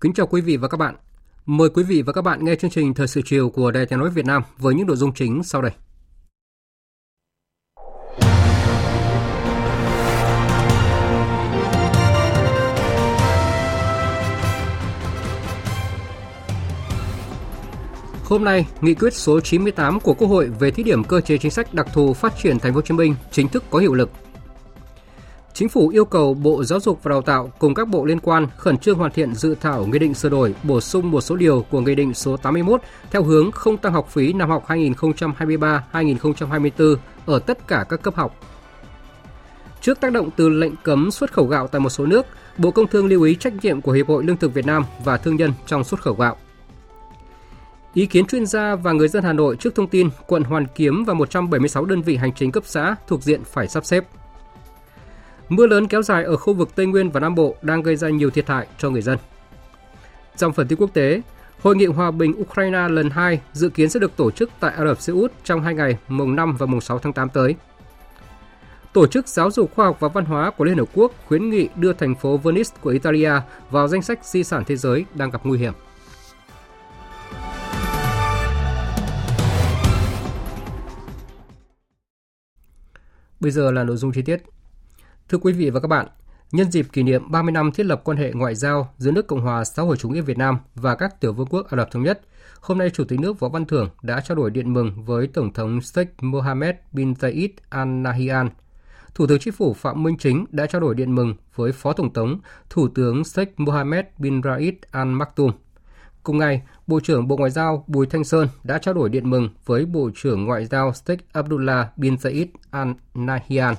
Kính chào quý vị và các bạn. Mời quý vị và các bạn nghe chương trình Thời sự chiều của Đài Tiếng nói Việt Nam với những nội dung chính sau đây. Hôm nay, nghị quyết số 98 của Quốc hội về thí điểm cơ chế chính sách đặc thù phát triển thành phố Hồ Chí Minh chính thức có hiệu lực. Chính phủ yêu cầu Bộ Giáo dục và Đào tạo cùng các bộ liên quan khẩn trương hoàn thiện dự thảo nghị định sửa đổi, bổ sung một số điều của nghị định số 81 theo hướng không tăng học phí năm học 2023-2024 ở tất cả các cấp học. Trước tác động từ lệnh cấm xuất khẩu gạo tại một số nước, Bộ Công Thương lưu ý trách nhiệm của Hiệp hội Lương thực Việt Nam và thương nhân trong xuất khẩu gạo. Ý kiến chuyên gia và người dân Hà Nội trước thông tin quận Hoàn Kiếm và 176 đơn vị hành chính cấp xã thuộc diện phải sắp xếp. Mưa lớn kéo dài ở khu vực Tây Nguyên và Nam Bộ đang gây ra nhiều thiệt hại cho người dân. Trong phần tin quốc tế, Hội nghị hòa bình Ukraine lần 2 dự kiến sẽ được tổ chức tại Ả Rập Xê Út trong hai ngày mùng 5 và mùng 6 tháng 8 tới. Tổ chức Giáo dục Khoa học và Văn hóa của Liên Hợp Quốc khuyến nghị đưa thành phố Venice của Italia vào danh sách di sản thế giới đang gặp nguy hiểm. Bây giờ là nội dung chi tiết. Thưa quý vị và các bạn, nhân dịp kỷ niệm 30 năm thiết lập quan hệ ngoại giao giữa nước Cộng hòa xã hội chủ nghĩa Việt Nam và các tiểu vương quốc Ả Rập thống nhất, hôm nay Chủ tịch nước Võ Văn Thưởng đã trao đổi điện mừng với Tổng thống Sheikh Mohammed bin Zayed Al Nahyan. Thủ tướng Chính phủ Phạm Minh Chính đã trao đổi điện mừng với Phó Tổng thống, Thủ tướng Sheikh Mohammed bin Raid Al Maktoum. Cùng ngày, Bộ trưởng Bộ Ngoại giao Bùi Thanh Sơn đã trao đổi điện mừng với Bộ trưởng Ngoại giao Sheikh Abdullah bin Zayed Al Nahyan.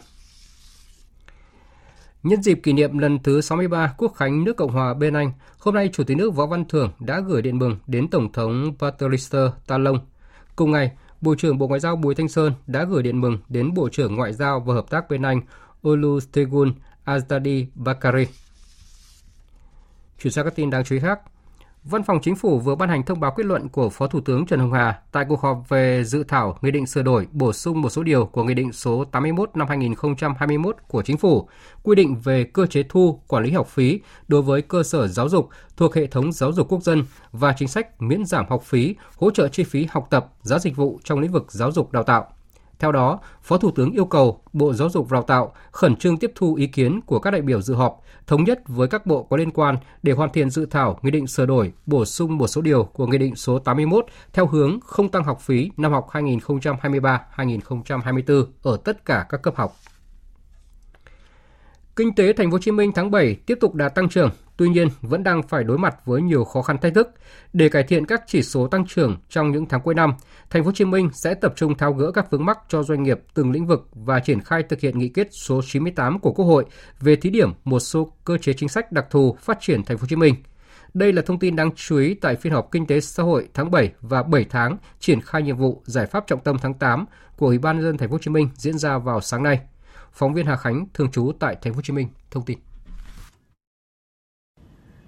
Nhân dịp kỷ niệm lần thứ 63 Quốc khánh nước Cộng hòa Bên Anh, hôm nay Chủ tịch nước Võ Văn Thưởng đã gửi điện mừng đến Tổng thống Patrice Talon. Cùng ngày, Bộ trưởng Bộ Ngoại giao Bùi Thanh Sơn đã gửi điện mừng đến Bộ trưởng Ngoại giao và Hợp tác bên Anh Olusegun Azadi Bakari. Chuyển sang các tin đáng chú ý khác. Văn phòng Chính phủ vừa ban hành thông báo kết luận của Phó Thủ tướng Trần Hồng Hà tại cuộc họp về dự thảo Nghị định sửa đổi bổ sung một số điều của Nghị định số 81 năm 2021 của Chính phủ, quy định về cơ chế thu, quản lý học phí đối với cơ sở giáo dục thuộc hệ thống giáo dục quốc dân và chính sách miễn giảm học phí, hỗ trợ chi phí học tập, giá dịch vụ trong lĩnh vực giáo dục đào tạo. Theo đó, Phó Thủ tướng yêu cầu Bộ Giáo dục và Đào tạo khẩn trương tiếp thu ý kiến của các đại biểu dự họp, thống nhất với các bộ có liên quan để hoàn thiện dự thảo nghị định sửa đổi, bổ sung một số điều của nghị định số 81 theo hướng không tăng học phí năm học 2023-2024 ở tất cả các cấp học. Kinh tế thành phố Hồ Chí Minh tháng 7 tiếp tục đạt tăng trưởng, tuy nhiên vẫn đang phải đối mặt với nhiều khó khăn thách thức. Để cải thiện các chỉ số tăng trưởng trong những tháng cuối năm, thành phố Hồ Chí Minh sẽ tập trung tháo gỡ các vướng mắc cho doanh nghiệp từng lĩnh vực và triển khai thực hiện nghị quyết số 98 của Quốc hội về thí điểm một số cơ chế chính sách đặc thù phát triển thành phố Hồ Chí Minh. Đây là thông tin đáng chú ý tại phiên họp kinh tế xã hội tháng 7 và 7 tháng triển khai nhiệm vụ giải pháp trọng tâm tháng 8 của Ủy ban nhân dân thành phố Hồ Chí Minh diễn ra vào sáng nay. Phóng viên Hà Khánh thường trú tại thành phố Hồ Chí Minh thông tin.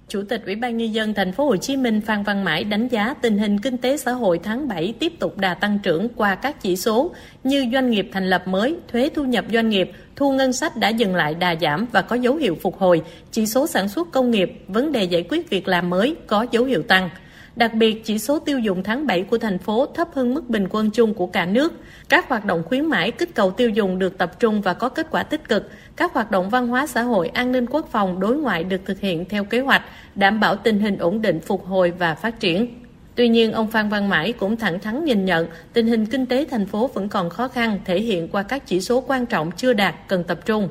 Chủ tịch Ủy ban nhân dân thành phố Hồ Chí Minh Phan Văn Mãi đánh giá tình hình kinh tế xã hội tháng 7 tiếp tục đà tăng trưởng qua các chỉ số như doanh nghiệp thành lập mới, thuế thu nhập doanh nghiệp, thu ngân sách đã dừng lại đà giảm và có dấu hiệu phục hồi, chỉ số sản xuất công nghiệp, vấn đề giải quyết việc làm mới có dấu hiệu tăng. Đặc biệt, chỉ số tiêu dùng tháng 7 của thành phố thấp hơn mức bình quân chung của cả nước. Các hoạt động khuyến mãi kích cầu tiêu dùng được tập trung và có kết quả tích cực. Các hoạt động văn hóa xã hội, an ninh quốc phòng, đối ngoại được thực hiện theo kế hoạch, đảm bảo tình hình ổn định, phục hồi và phát triển. Tuy nhiên, ông Phan Văn Mãi cũng thẳng thắn nhìn nhận tình hình kinh tế thành phố vẫn còn khó khăn, thể hiện qua các chỉ số quan trọng chưa đạt, cần tập trung.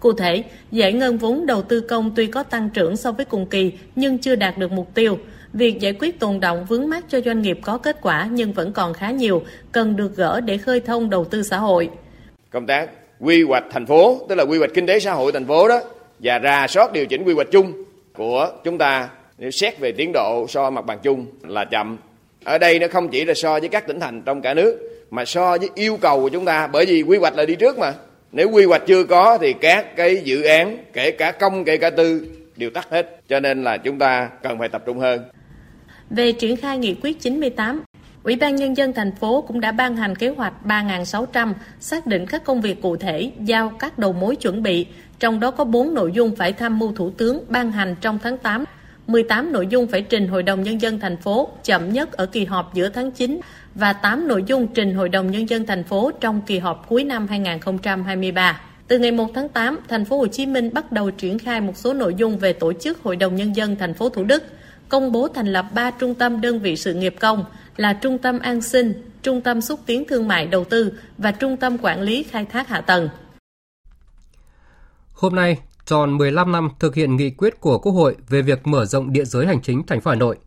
Cụ thể, giải ngân vốn đầu tư công tuy có tăng trưởng so với cùng kỳ nhưng chưa đạt được mục tiêu. Việc giải quyết tồn động vướng mắt cho doanh nghiệp có kết quả nhưng vẫn còn khá nhiều, cần được gỡ để khơi thông đầu tư xã hội. Công tác quy hoạch thành phố, tức là quy hoạch kinh tế xã hội thành phố đó, và ra soát điều chỉnh quy hoạch chung của chúng ta nếu xét về tiến độ so mặt bằng chung là chậm. Ở đây nó không chỉ là so với các tỉnh thành trong cả nước mà so với yêu cầu của chúng ta bởi vì quy hoạch là đi trước mà. Nếu quy hoạch chưa có thì các cái dự án kể cả công kể cả tư đều tắt hết. Cho nên là chúng ta cần phải tập trung hơn. Về triển khai nghị quyết 98, Ủy ban Nhân dân thành phố cũng đã ban hành kế hoạch 3.600 xác định các công việc cụ thể, giao các đầu mối chuẩn bị, trong đó có 4 nội dung phải tham mưu Thủ tướng ban hành trong tháng 8, 18 nội dung phải trình Hội đồng Nhân dân thành phố chậm nhất ở kỳ họp giữa tháng 9 và 8 nội dung trình Hội đồng Nhân dân thành phố trong kỳ họp cuối năm 2023. Từ ngày 1 tháng 8, thành phố Hồ Chí Minh bắt đầu triển khai một số nội dung về tổ chức Hội đồng Nhân dân thành phố Thủ Đức, công bố thành lập 3 trung tâm đơn vị sự nghiệp công là Trung tâm An sinh, Trung tâm xúc tiến thương mại đầu tư và Trung tâm quản lý khai thác hạ tầng. Hôm nay, tròn 15 năm thực hiện nghị quyết của Quốc hội về việc mở rộng địa giới hành chính thành phố Hà Nội.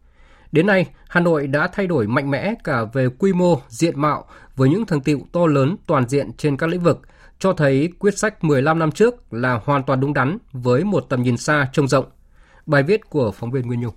Đến nay, Hà Nội đã thay đổi mạnh mẽ cả về quy mô, diện mạo với những thành tựu to lớn toàn diện trên các lĩnh vực, cho thấy quyết sách 15 năm trước là hoàn toàn đúng đắn với một tầm nhìn xa trông rộng. Bài viết của phóng viên Nguyên Nhung.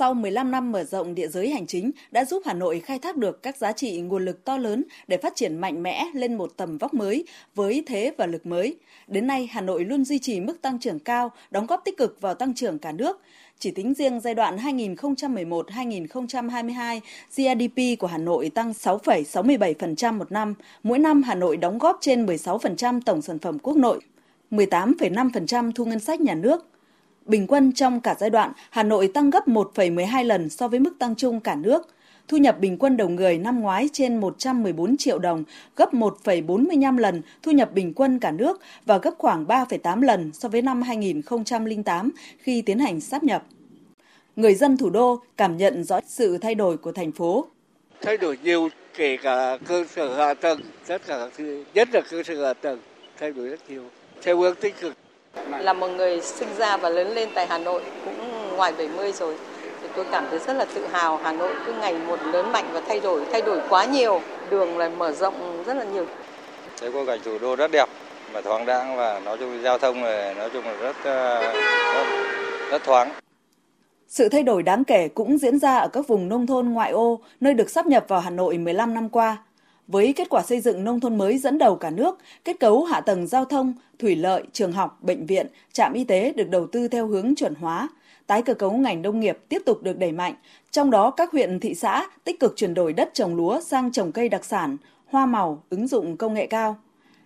Sau 15 năm mở rộng địa giới hành chính đã giúp Hà Nội khai thác được các giá trị nguồn lực to lớn để phát triển mạnh mẽ lên một tầm vóc mới với thế và lực mới. Đến nay, Hà Nội luôn duy trì mức tăng trưởng cao, đóng góp tích cực vào tăng trưởng cả nước. Chỉ tính riêng giai đoạn 2011-2022, GDP của Hà Nội tăng 6,67% một năm. Mỗi năm Hà Nội đóng góp trên 16% tổng sản phẩm quốc nội, 18,5% thu ngân sách nhà nước, Bình quân trong cả giai đoạn, Hà Nội tăng gấp 1,12 lần so với mức tăng chung cả nước. Thu nhập bình quân đầu người năm ngoái trên 114 triệu đồng, gấp 1,45 lần thu nhập bình quân cả nước và gấp khoảng 3,8 lần so với năm 2008 khi tiến hành sáp nhập. Người dân thủ đô cảm nhận rõ sự thay đổi của thành phố. Thay đổi nhiều kể cả cơ sở hạ tầng, tất cả thứ, nhất là cơ sở hạ tầng, thay đổi rất nhiều, theo hướng tích cực. Là một người sinh ra và lớn lên tại Hà Nội cũng ngoài 70 rồi. Thì tôi cảm thấy rất là tự hào Hà Nội cứ ngày một lớn mạnh và thay đổi thay đổi quá nhiều. Đường là mở rộng rất là nhiều. Thấy quang cảnh thủ đô rất đẹp và thoáng đãng và nói chung giao thông này nói chung là rất ờ, rất, rất thoáng. Sự thay đổi đáng kể cũng diễn ra ở các vùng nông thôn ngoại ô, nơi được sắp nhập vào Hà Nội 15 năm qua. Với kết quả xây dựng nông thôn mới dẫn đầu cả nước, kết cấu hạ tầng giao thông, thủy lợi, trường học, bệnh viện, trạm y tế được đầu tư theo hướng chuẩn hóa, tái cơ cấu ngành nông nghiệp tiếp tục được đẩy mạnh, trong đó các huyện thị xã tích cực chuyển đổi đất trồng lúa sang trồng cây đặc sản, hoa màu, ứng dụng công nghệ cao.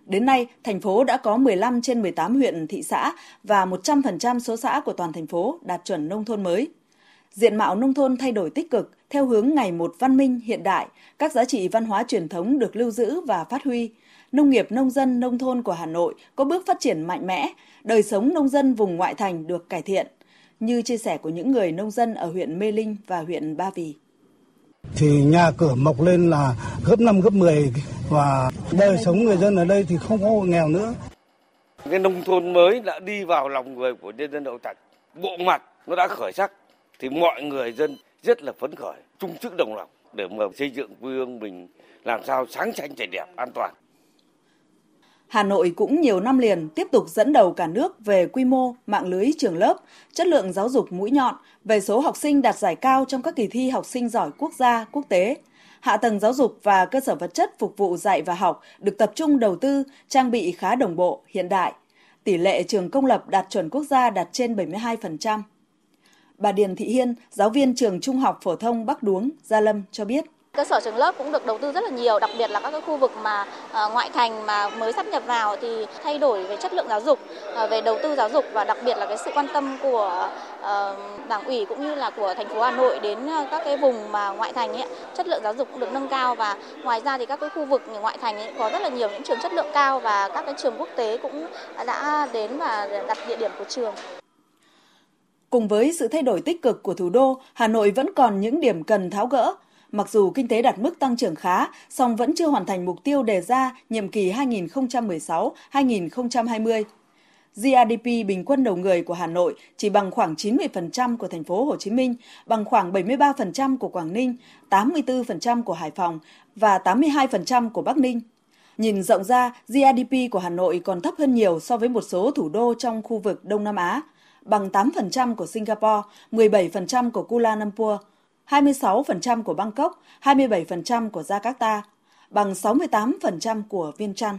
Đến nay, thành phố đã có 15 trên 18 huyện thị xã và 100% số xã của toàn thành phố đạt chuẩn nông thôn mới. Diện mạo nông thôn thay đổi tích cực theo hướng ngày một văn minh hiện đại, các giá trị văn hóa truyền thống được lưu giữ và phát huy. Nông nghiệp nông dân nông thôn của Hà Nội có bước phát triển mạnh mẽ, đời sống nông dân vùng ngoại thành được cải thiện, như chia sẻ của những người nông dân ở huyện Mê Linh và huyện Ba Vì. Thì nhà cửa mọc lên là gấp 5 gấp 10 và đời sống người dân ở đây thì không có nghèo nữa. Cái nông thôn mới đã đi vào lòng người của nhân dân Hậu Thạch. Bộ mặt nó đã khởi sắc thì mọi người dân rất là phấn khởi, chung sức đồng lòng để mà xây dựng quê hương mình làm sao sáng xanh chảy đẹp, an toàn. Hà Nội cũng nhiều năm liền tiếp tục dẫn đầu cả nước về quy mô, mạng lưới trường lớp, chất lượng giáo dục mũi nhọn, về số học sinh đạt giải cao trong các kỳ thi học sinh giỏi quốc gia, quốc tế. Hạ tầng giáo dục và cơ sở vật chất phục vụ dạy và học được tập trung đầu tư, trang bị khá đồng bộ, hiện đại. Tỷ lệ trường công lập đạt chuẩn quốc gia đạt trên 72%. Bà Điền Thị Hiên, giáo viên trường Trung học phổ thông Bắc Đuống, Gia Lâm cho biết. Cơ sở trường lớp cũng được đầu tư rất là nhiều, đặc biệt là các cái khu vực mà uh, ngoại thành mà mới sắp nhập vào thì thay đổi về chất lượng giáo dục, uh, về đầu tư giáo dục và đặc biệt là cái sự quan tâm của uh, đảng ủy cũng như là của thành phố Hà Nội đến các cái vùng mà ngoại thành ấy, chất lượng giáo dục cũng được nâng cao và ngoài ra thì các cái khu vực ngoại thành ấy có rất là nhiều những trường chất lượng cao và các cái trường quốc tế cũng đã đến và đặt địa điểm của trường. Cùng với sự thay đổi tích cực của thủ đô, Hà Nội vẫn còn những điểm cần tháo gỡ. Mặc dù kinh tế đạt mức tăng trưởng khá, song vẫn chưa hoàn thành mục tiêu đề ra nhiệm kỳ 2016-2020. GDP bình quân đầu người của Hà Nội chỉ bằng khoảng 90% của thành phố Hồ Chí Minh, bằng khoảng 73% của Quảng Ninh, 84% của Hải Phòng và 82% của Bắc Ninh. Nhìn rộng ra, GDP của Hà Nội còn thấp hơn nhiều so với một số thủ đô trong khu vực Đông Nam Á, bằng 8% của Singapore, 17% của Kuala Lumpur, 26% của Bangkok, 27% của Jakarta, bằng 68% của Viên Chăn.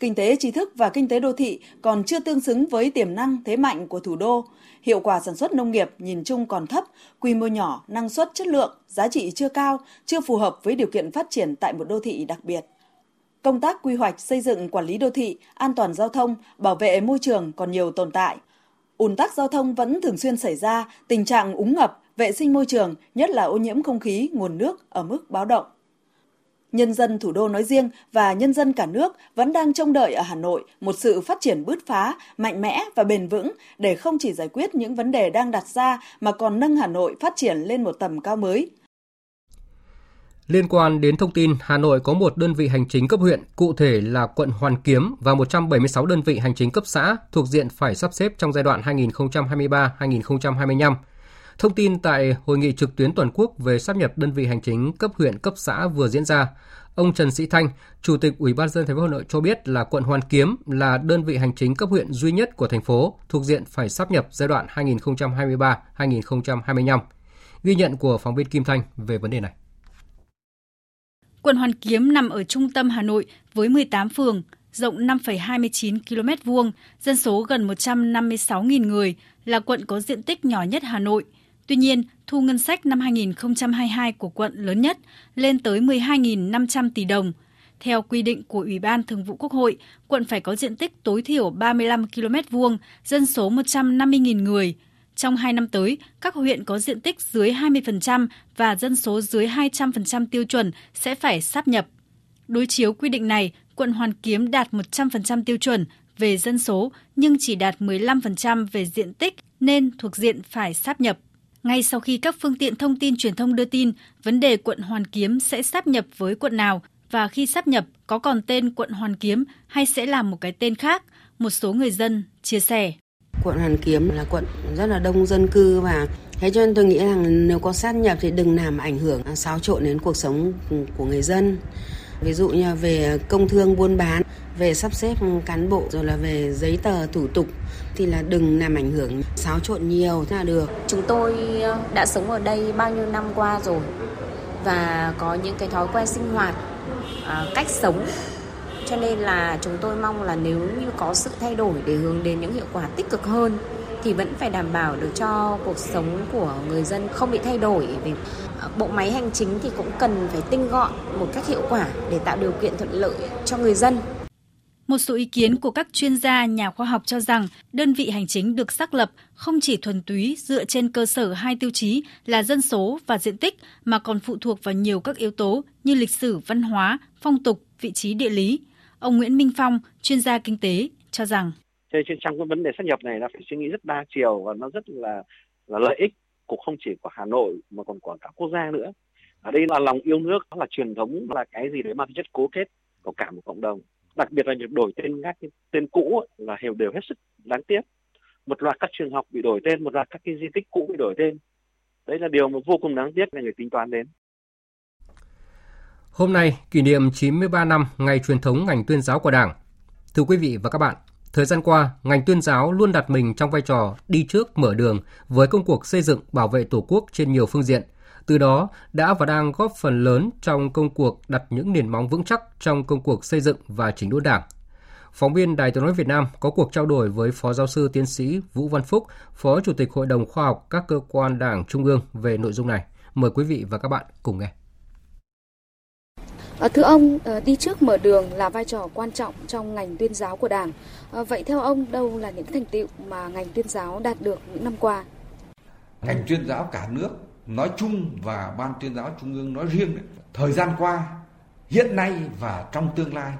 Kinh tế trí thức và kinh tế đô thị còn chưa tương xứng với tiềm năng thế mạnh của thủ đô. Hiệu quả sản xuất nông nghiệp nhìn chung còn thấp, quy mô nhỏ, năng suất chất lượng, giá trị chưa cao, chưa phù hợp với điều kiện phát triển tại một đô thị đặc biệt. Công tác quy hoạch xây dựng quản lý đô thị, an toàn giao thông, bảo vệ môi trường còn nhiều tồn tại. Ùn tắc giao thông vẫn thường xuyên xảy ra, tình trạng úng ngập, vệ sinh môi trường, nhất là ô nhiễm không khí, nguồn nước ở mức báo động. Nhân dân thủ đô nói riêng và nhân dân cả nước vẫn đang trông đợi ở Hà Nội một sự phát triển bứt phá, mạnh mẽ và bền vững để không chỉ giải quyết những vấn đề đang đặt ra mà còn nâng Hà Nội phát triển lên một tầm cao mới. Liên quan đến thông tin, Hà Nội có một đơn vị hành chính cấp huyện, cụ thể là quận Hoàn Kiếm và 176 đơn vị hành chính cấp xã thuộc diện phải sắp xếp trong giai đoạn 2023-2025. Thông tin tại hội nghị trực tuyến toàn quốc về sắp nhập đơn vị hành chính cấp huyện cấp xã vừa diễn ra, ông Trần Sĩ Thanh, Chủ tịch Ủy ban dân thành phố Hà Nội cho biết là quận Hoàn Kiếm là đơn vị hành chính cấp huyện duy nhất của thành phố thuộc diện phải sắp nhập giai đoạn 2023-2025. Ghi nhận của phóng viên Kim Thanh về vấn đề này. Quận Hoàn Kiếm nằm ở trung tâm Hà Nội với 18 phường, rộng 5,29 km vuông, dân số gần 156.000 người, là quận có diện tích nhỏ nhất Hà Nội. Tuy nhiên, thu ngân sách năm 2022 của quận lớn nhất, lên tới 12.500 tỷ đồng. Theo quy định của Ủy ban Thường vụ Quốc hội, quận phải có diện tích tối thiểu 35 km vuông, dân số 150.000 người. Trong 2 năm tới, các huyện có diện tích dưới 20% và dân số dưới 200% tiêu chuẩn sẽ phải sáp nhập. Đối chiếu quy định này, quận Hoàn Kiếm đạt 100% tiêu chuẩn về dân số nhưng chỉ đạt 15% về diện tích nên thuộc diện phải sáp nhập. Ngay sau khi các phương tiện thông tin truyền thông đưa tin vấn đề quận Hoàn Kiếm sẽ sáp nhập với quận nào và khi sáp nhập có còn tên quận Hoàn Kiếm hay sẽ làm một cái tên khác, một số người dân chia sẻ. Quận Hoàn Kiếm là quận rất là đông dân cư và thế cho nên tôi nghĩ rằng nếu có sát nhập thì đừng làm ảnh hưởng à, xáo trộn đến cuộc sống của người dân. Ví dụ như về công thương buôn bán, về sắp xếp cán bộ rồi là về giấy tờ thủ tục thì là đừng làm ảnh hưởng xáo trộn nhiều thế là được. Chúng tôi đã sống ở đây bao nhiêu năm qua rồi và có những cái thói quen sinh hoạt, à, cách sống cho nên là chúng tôi mong là nếu như có sự thay đổi để hướng đến những hiệu quả tích cực hơn thì vẫn phải đảm bảo được cho cuộc sống của người dân không bị thay đổi vì à, bộ máy hành chính thì cũng cần phải tinh gọn một cách hiệu quả để tạo điều kiện thuận lợi cho người dân một số ý kiến của các chuyên gia, nhà khoa học cho rằng đơn vị hành chính được xác lập không chỉ thuần túy dựa trên cơ sở hai tiêu chí là dân số và diện tích mà còn phụ thuộc vào nhiều các yếu tố như lịch sử, văn hóa, phong tục, vị trí địa lý. Ông Nguyễn Minh Phong, chuyên gia kinh tế, cho rằng trên trong cái vấn đề sát nhập này là phải suy nghĩ rất đa chiều và nó rất là là lợi ích của không chỉ của Hà Nội mà còn của cả quốc gia nữa. Ở đây là lòng yêu nước, đó là truyền thống, là cái gì đấy mang chất cố kết của cả một cộng đồng. Đặc biệt là việc đổi tên các cái tên cũ là đều đều hết sức đáng tiếc. Một loạt các trường học bị đổi tên một loạt các cái di tích cũ bị đổi tên. Đấy là điều mà vô cùng đáng tiếc là người tính toán đến. Hôm nay kỷ niệm 93 năm ngày truyền thống ngành tuyên giáo của Đảng. Thưa quý vị và các bạn, thời gian qua, ngành tuyên giáo luôn đặt mình trong vai trò đi trước mở đường với công cuộc xây dựng bảo vệ Tổ quốc trên nhiều phương diện – từ đó đã và đang góp phần lớn trong công cuộc đặt những nền móng vững chắc trong công cuộc xây dựng và chỉnh đốn Đảng. Phóng viên Đài tiếng nói Việt Nam có cuộc trao đổi với Phó Giáo sư Tiến sĩ Vũ Văn Phúc, Phó Chủ tịch Hội đồng Khoa học các cơ quan Đảng Trung ương về nội dung này. Mời quý vị và các bạn cùng nghe. Ờ, thưa ông, ờ, đi trước mở đường là vai trò quan trọng trong ngành tuyên giáo của Đảng. Ờ, vậy theo ông, đâu là những thành tiệu mà ngành tuyên giáo đạt được những năm qua? Ngành tuyên giáo cả nước nói chung và ban tuyên giáo trung ương nói riêng thời gian qua hiện nay và trong tương lai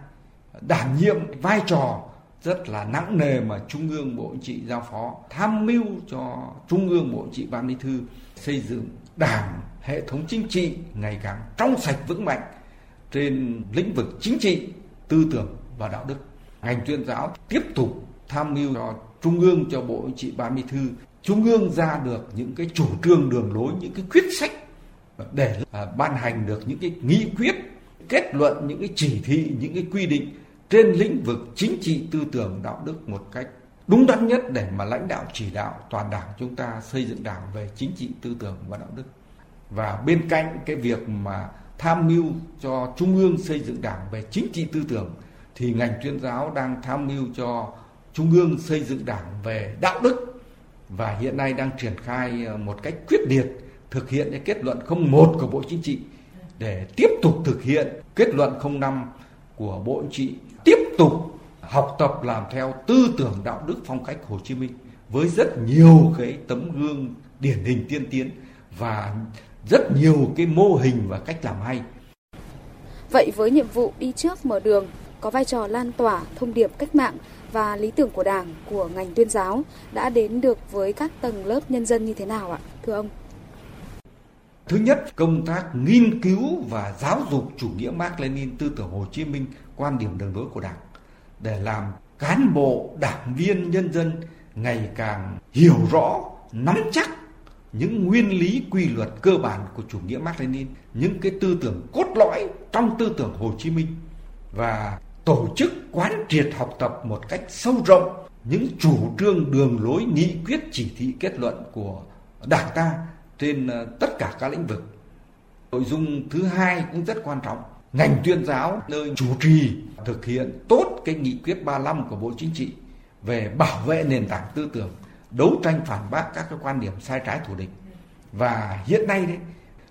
đảm nhiệm vai trò rất là nặng nề mà trung ương bộ chính trị giao phó tham mưu cho trung ương bộ chính trị ban bí thư xây dựng đảng hệ thống chính trị ngày càng trong sạch vững mạnh trên lĩnh vực chính trị, tư tưởng và đạo đức. Ngành tuyên giáo tiếp tục tham mưu cho Trung ương cho Bộ Chính trị Ban Bí thư Trung ương ra được những cái chủ trương đường lối, những cái quyết sách để à, ban hành được những cái nghị quyết, kết luận những cái chỉ thị, những cái quy định trên lĩnh vực chính trị, tư tưởng, đạo đức một cách đúng đắn nhất để mà lãnh đạo chỉ đạo toàn đảng chúng ta xây dựng đảng về chính trị, tư tưởng và đạo đức. Và bên cạnh cái việc mà tham mưu cho Trung ương xây dựng đảng về chính trị tư tưởng, thì ngành tuyên giáo đang tham mưu cho Trung ương xây dựng đảng về đạo đức. Và hiện nay đang triển khai ờ, một cách quyết liệt thực hiện cái kết luận 01 của Bộ Chính trị để tiếp tục thực hiện kết luận 05 của Bộ Chính trị, tiếp tục học tập làm theo tư tưởng đạo đức phong cách Hồ Chí Minh với rất nhiều cái tấm gương điển hình tiên tiến và rất nhiều cái mô hình và cách làm hay. Vậy với nhiệm vụ đi trước mở đường có vai trò lan tỏa thông điệp cách mạng và lý tưởng của Đảng, của ngành tuyên giáo đã đến được với các tầng lớp nhân dân như thế nào ạ, thưa ông? Thứ nhất, công tác nghiên cứu và giáo dục chủ nghĩa Mark Lenin, tư tưởng Hồ Chí Minh, quan điểm đường lối của Đảng để làm cán bộ, đảng viên, nhân dân ngày càng hiểu rõ, nắm chắc những nguyên lý quy luật cơ bản của chủ nghĩa Mác Lenin, những cái tư tưởng cốt lõi trong tư tưởng Hồ Chí Minh và tổ chức quán triệt học tập một cách sâu rộng những chủ trương đường lối nghị quyết chỉ thị kết luận của Đảng ta trên ờ, tất cả các lĩnh vực. Nội dung thứ hai cũng rất quan trọng, ngành tuyên giáo nơi chủ trì thực hiện tốt cái nghị quyết 35 của Bộ Chính trị về bảo vệ nền tảng tư tưởng, đấu tranh phản bác các cái quan điểm sai trái thù địch. Và hiện nay đấy,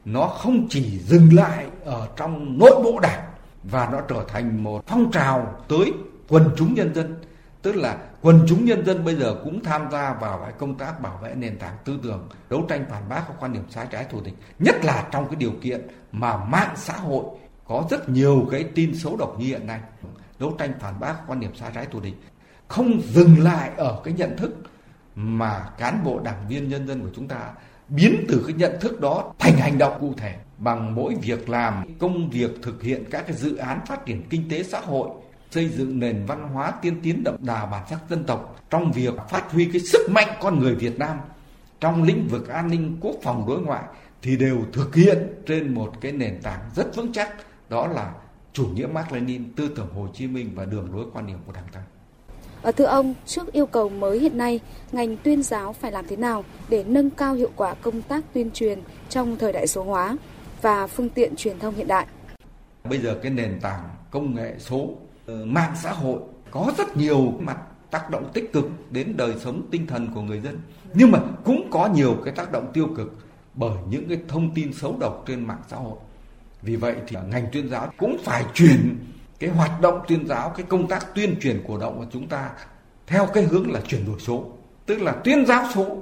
nó không chỉ dừng lại ở trong nội bộ đảng và nó trở thành một phong trào tới quần chúng nhân dân tức là quần chúng nhân dân bây giờ cũng tham gia vào cái công tác bảo vệ nền tảng tư tưởng đấu tranh phản bác các quan điểm sai trái thù địch nhất là trong cái điều kiện mà mạng xã hội có rất nhiều cái tin xấu độc như hiện nay đấu tranh phản bác quan điểm sai trái thù địch không dừng lại ở cái nhận thức mà cán bộ đảng viên nhân dân của chúng ta biến từ cái nhận thức đó thành hành động cụ thể bằng mỗi việc làm công việc thực hiện các cái dự án phát triển kinh tế xã hội xây dựng nền văn hóa tiên tiến đậm đà bản sắc dân tộc trong việc phát huy cái sức mạnh con người Việt Nam trong lĩnh vực an ninh quốc phòng đối ngoại thì đều thực hiện trên một cái nền tảng rất vững chắc đó là chủ nghĩa Mark Lenin, tư tưởng Hồ Chí Minh và đường lối quan điểm của Đảng ta. Ở thưa ông, trước yêu cầu mới hiện nay, ngành tuyên giáo phải làm thế nào để nâng cao hiệu quả công tác tuyên truyền trong thời đại số hóa và phương tiện truyền thông hiện đại? Bây giờ cái nền tảng công nghệ số, ờ, mạng xã hội có rất nhiều mặt tác động tích cực đến đời sống tinh thần của người dân. Nhưng mà cũng có nhiều cái tác động tiêu cực bởi những cái thông tin xấu độc trên mạng xã hội. Vì vậy thì ngành tuyên giáo cũng phải chuyển cái hoạt động tuyên giáo, cái công tác tuyên truyền cổ động của chúng ta theo cái hướng là chuyển đổi số, tức là tuyên giáo số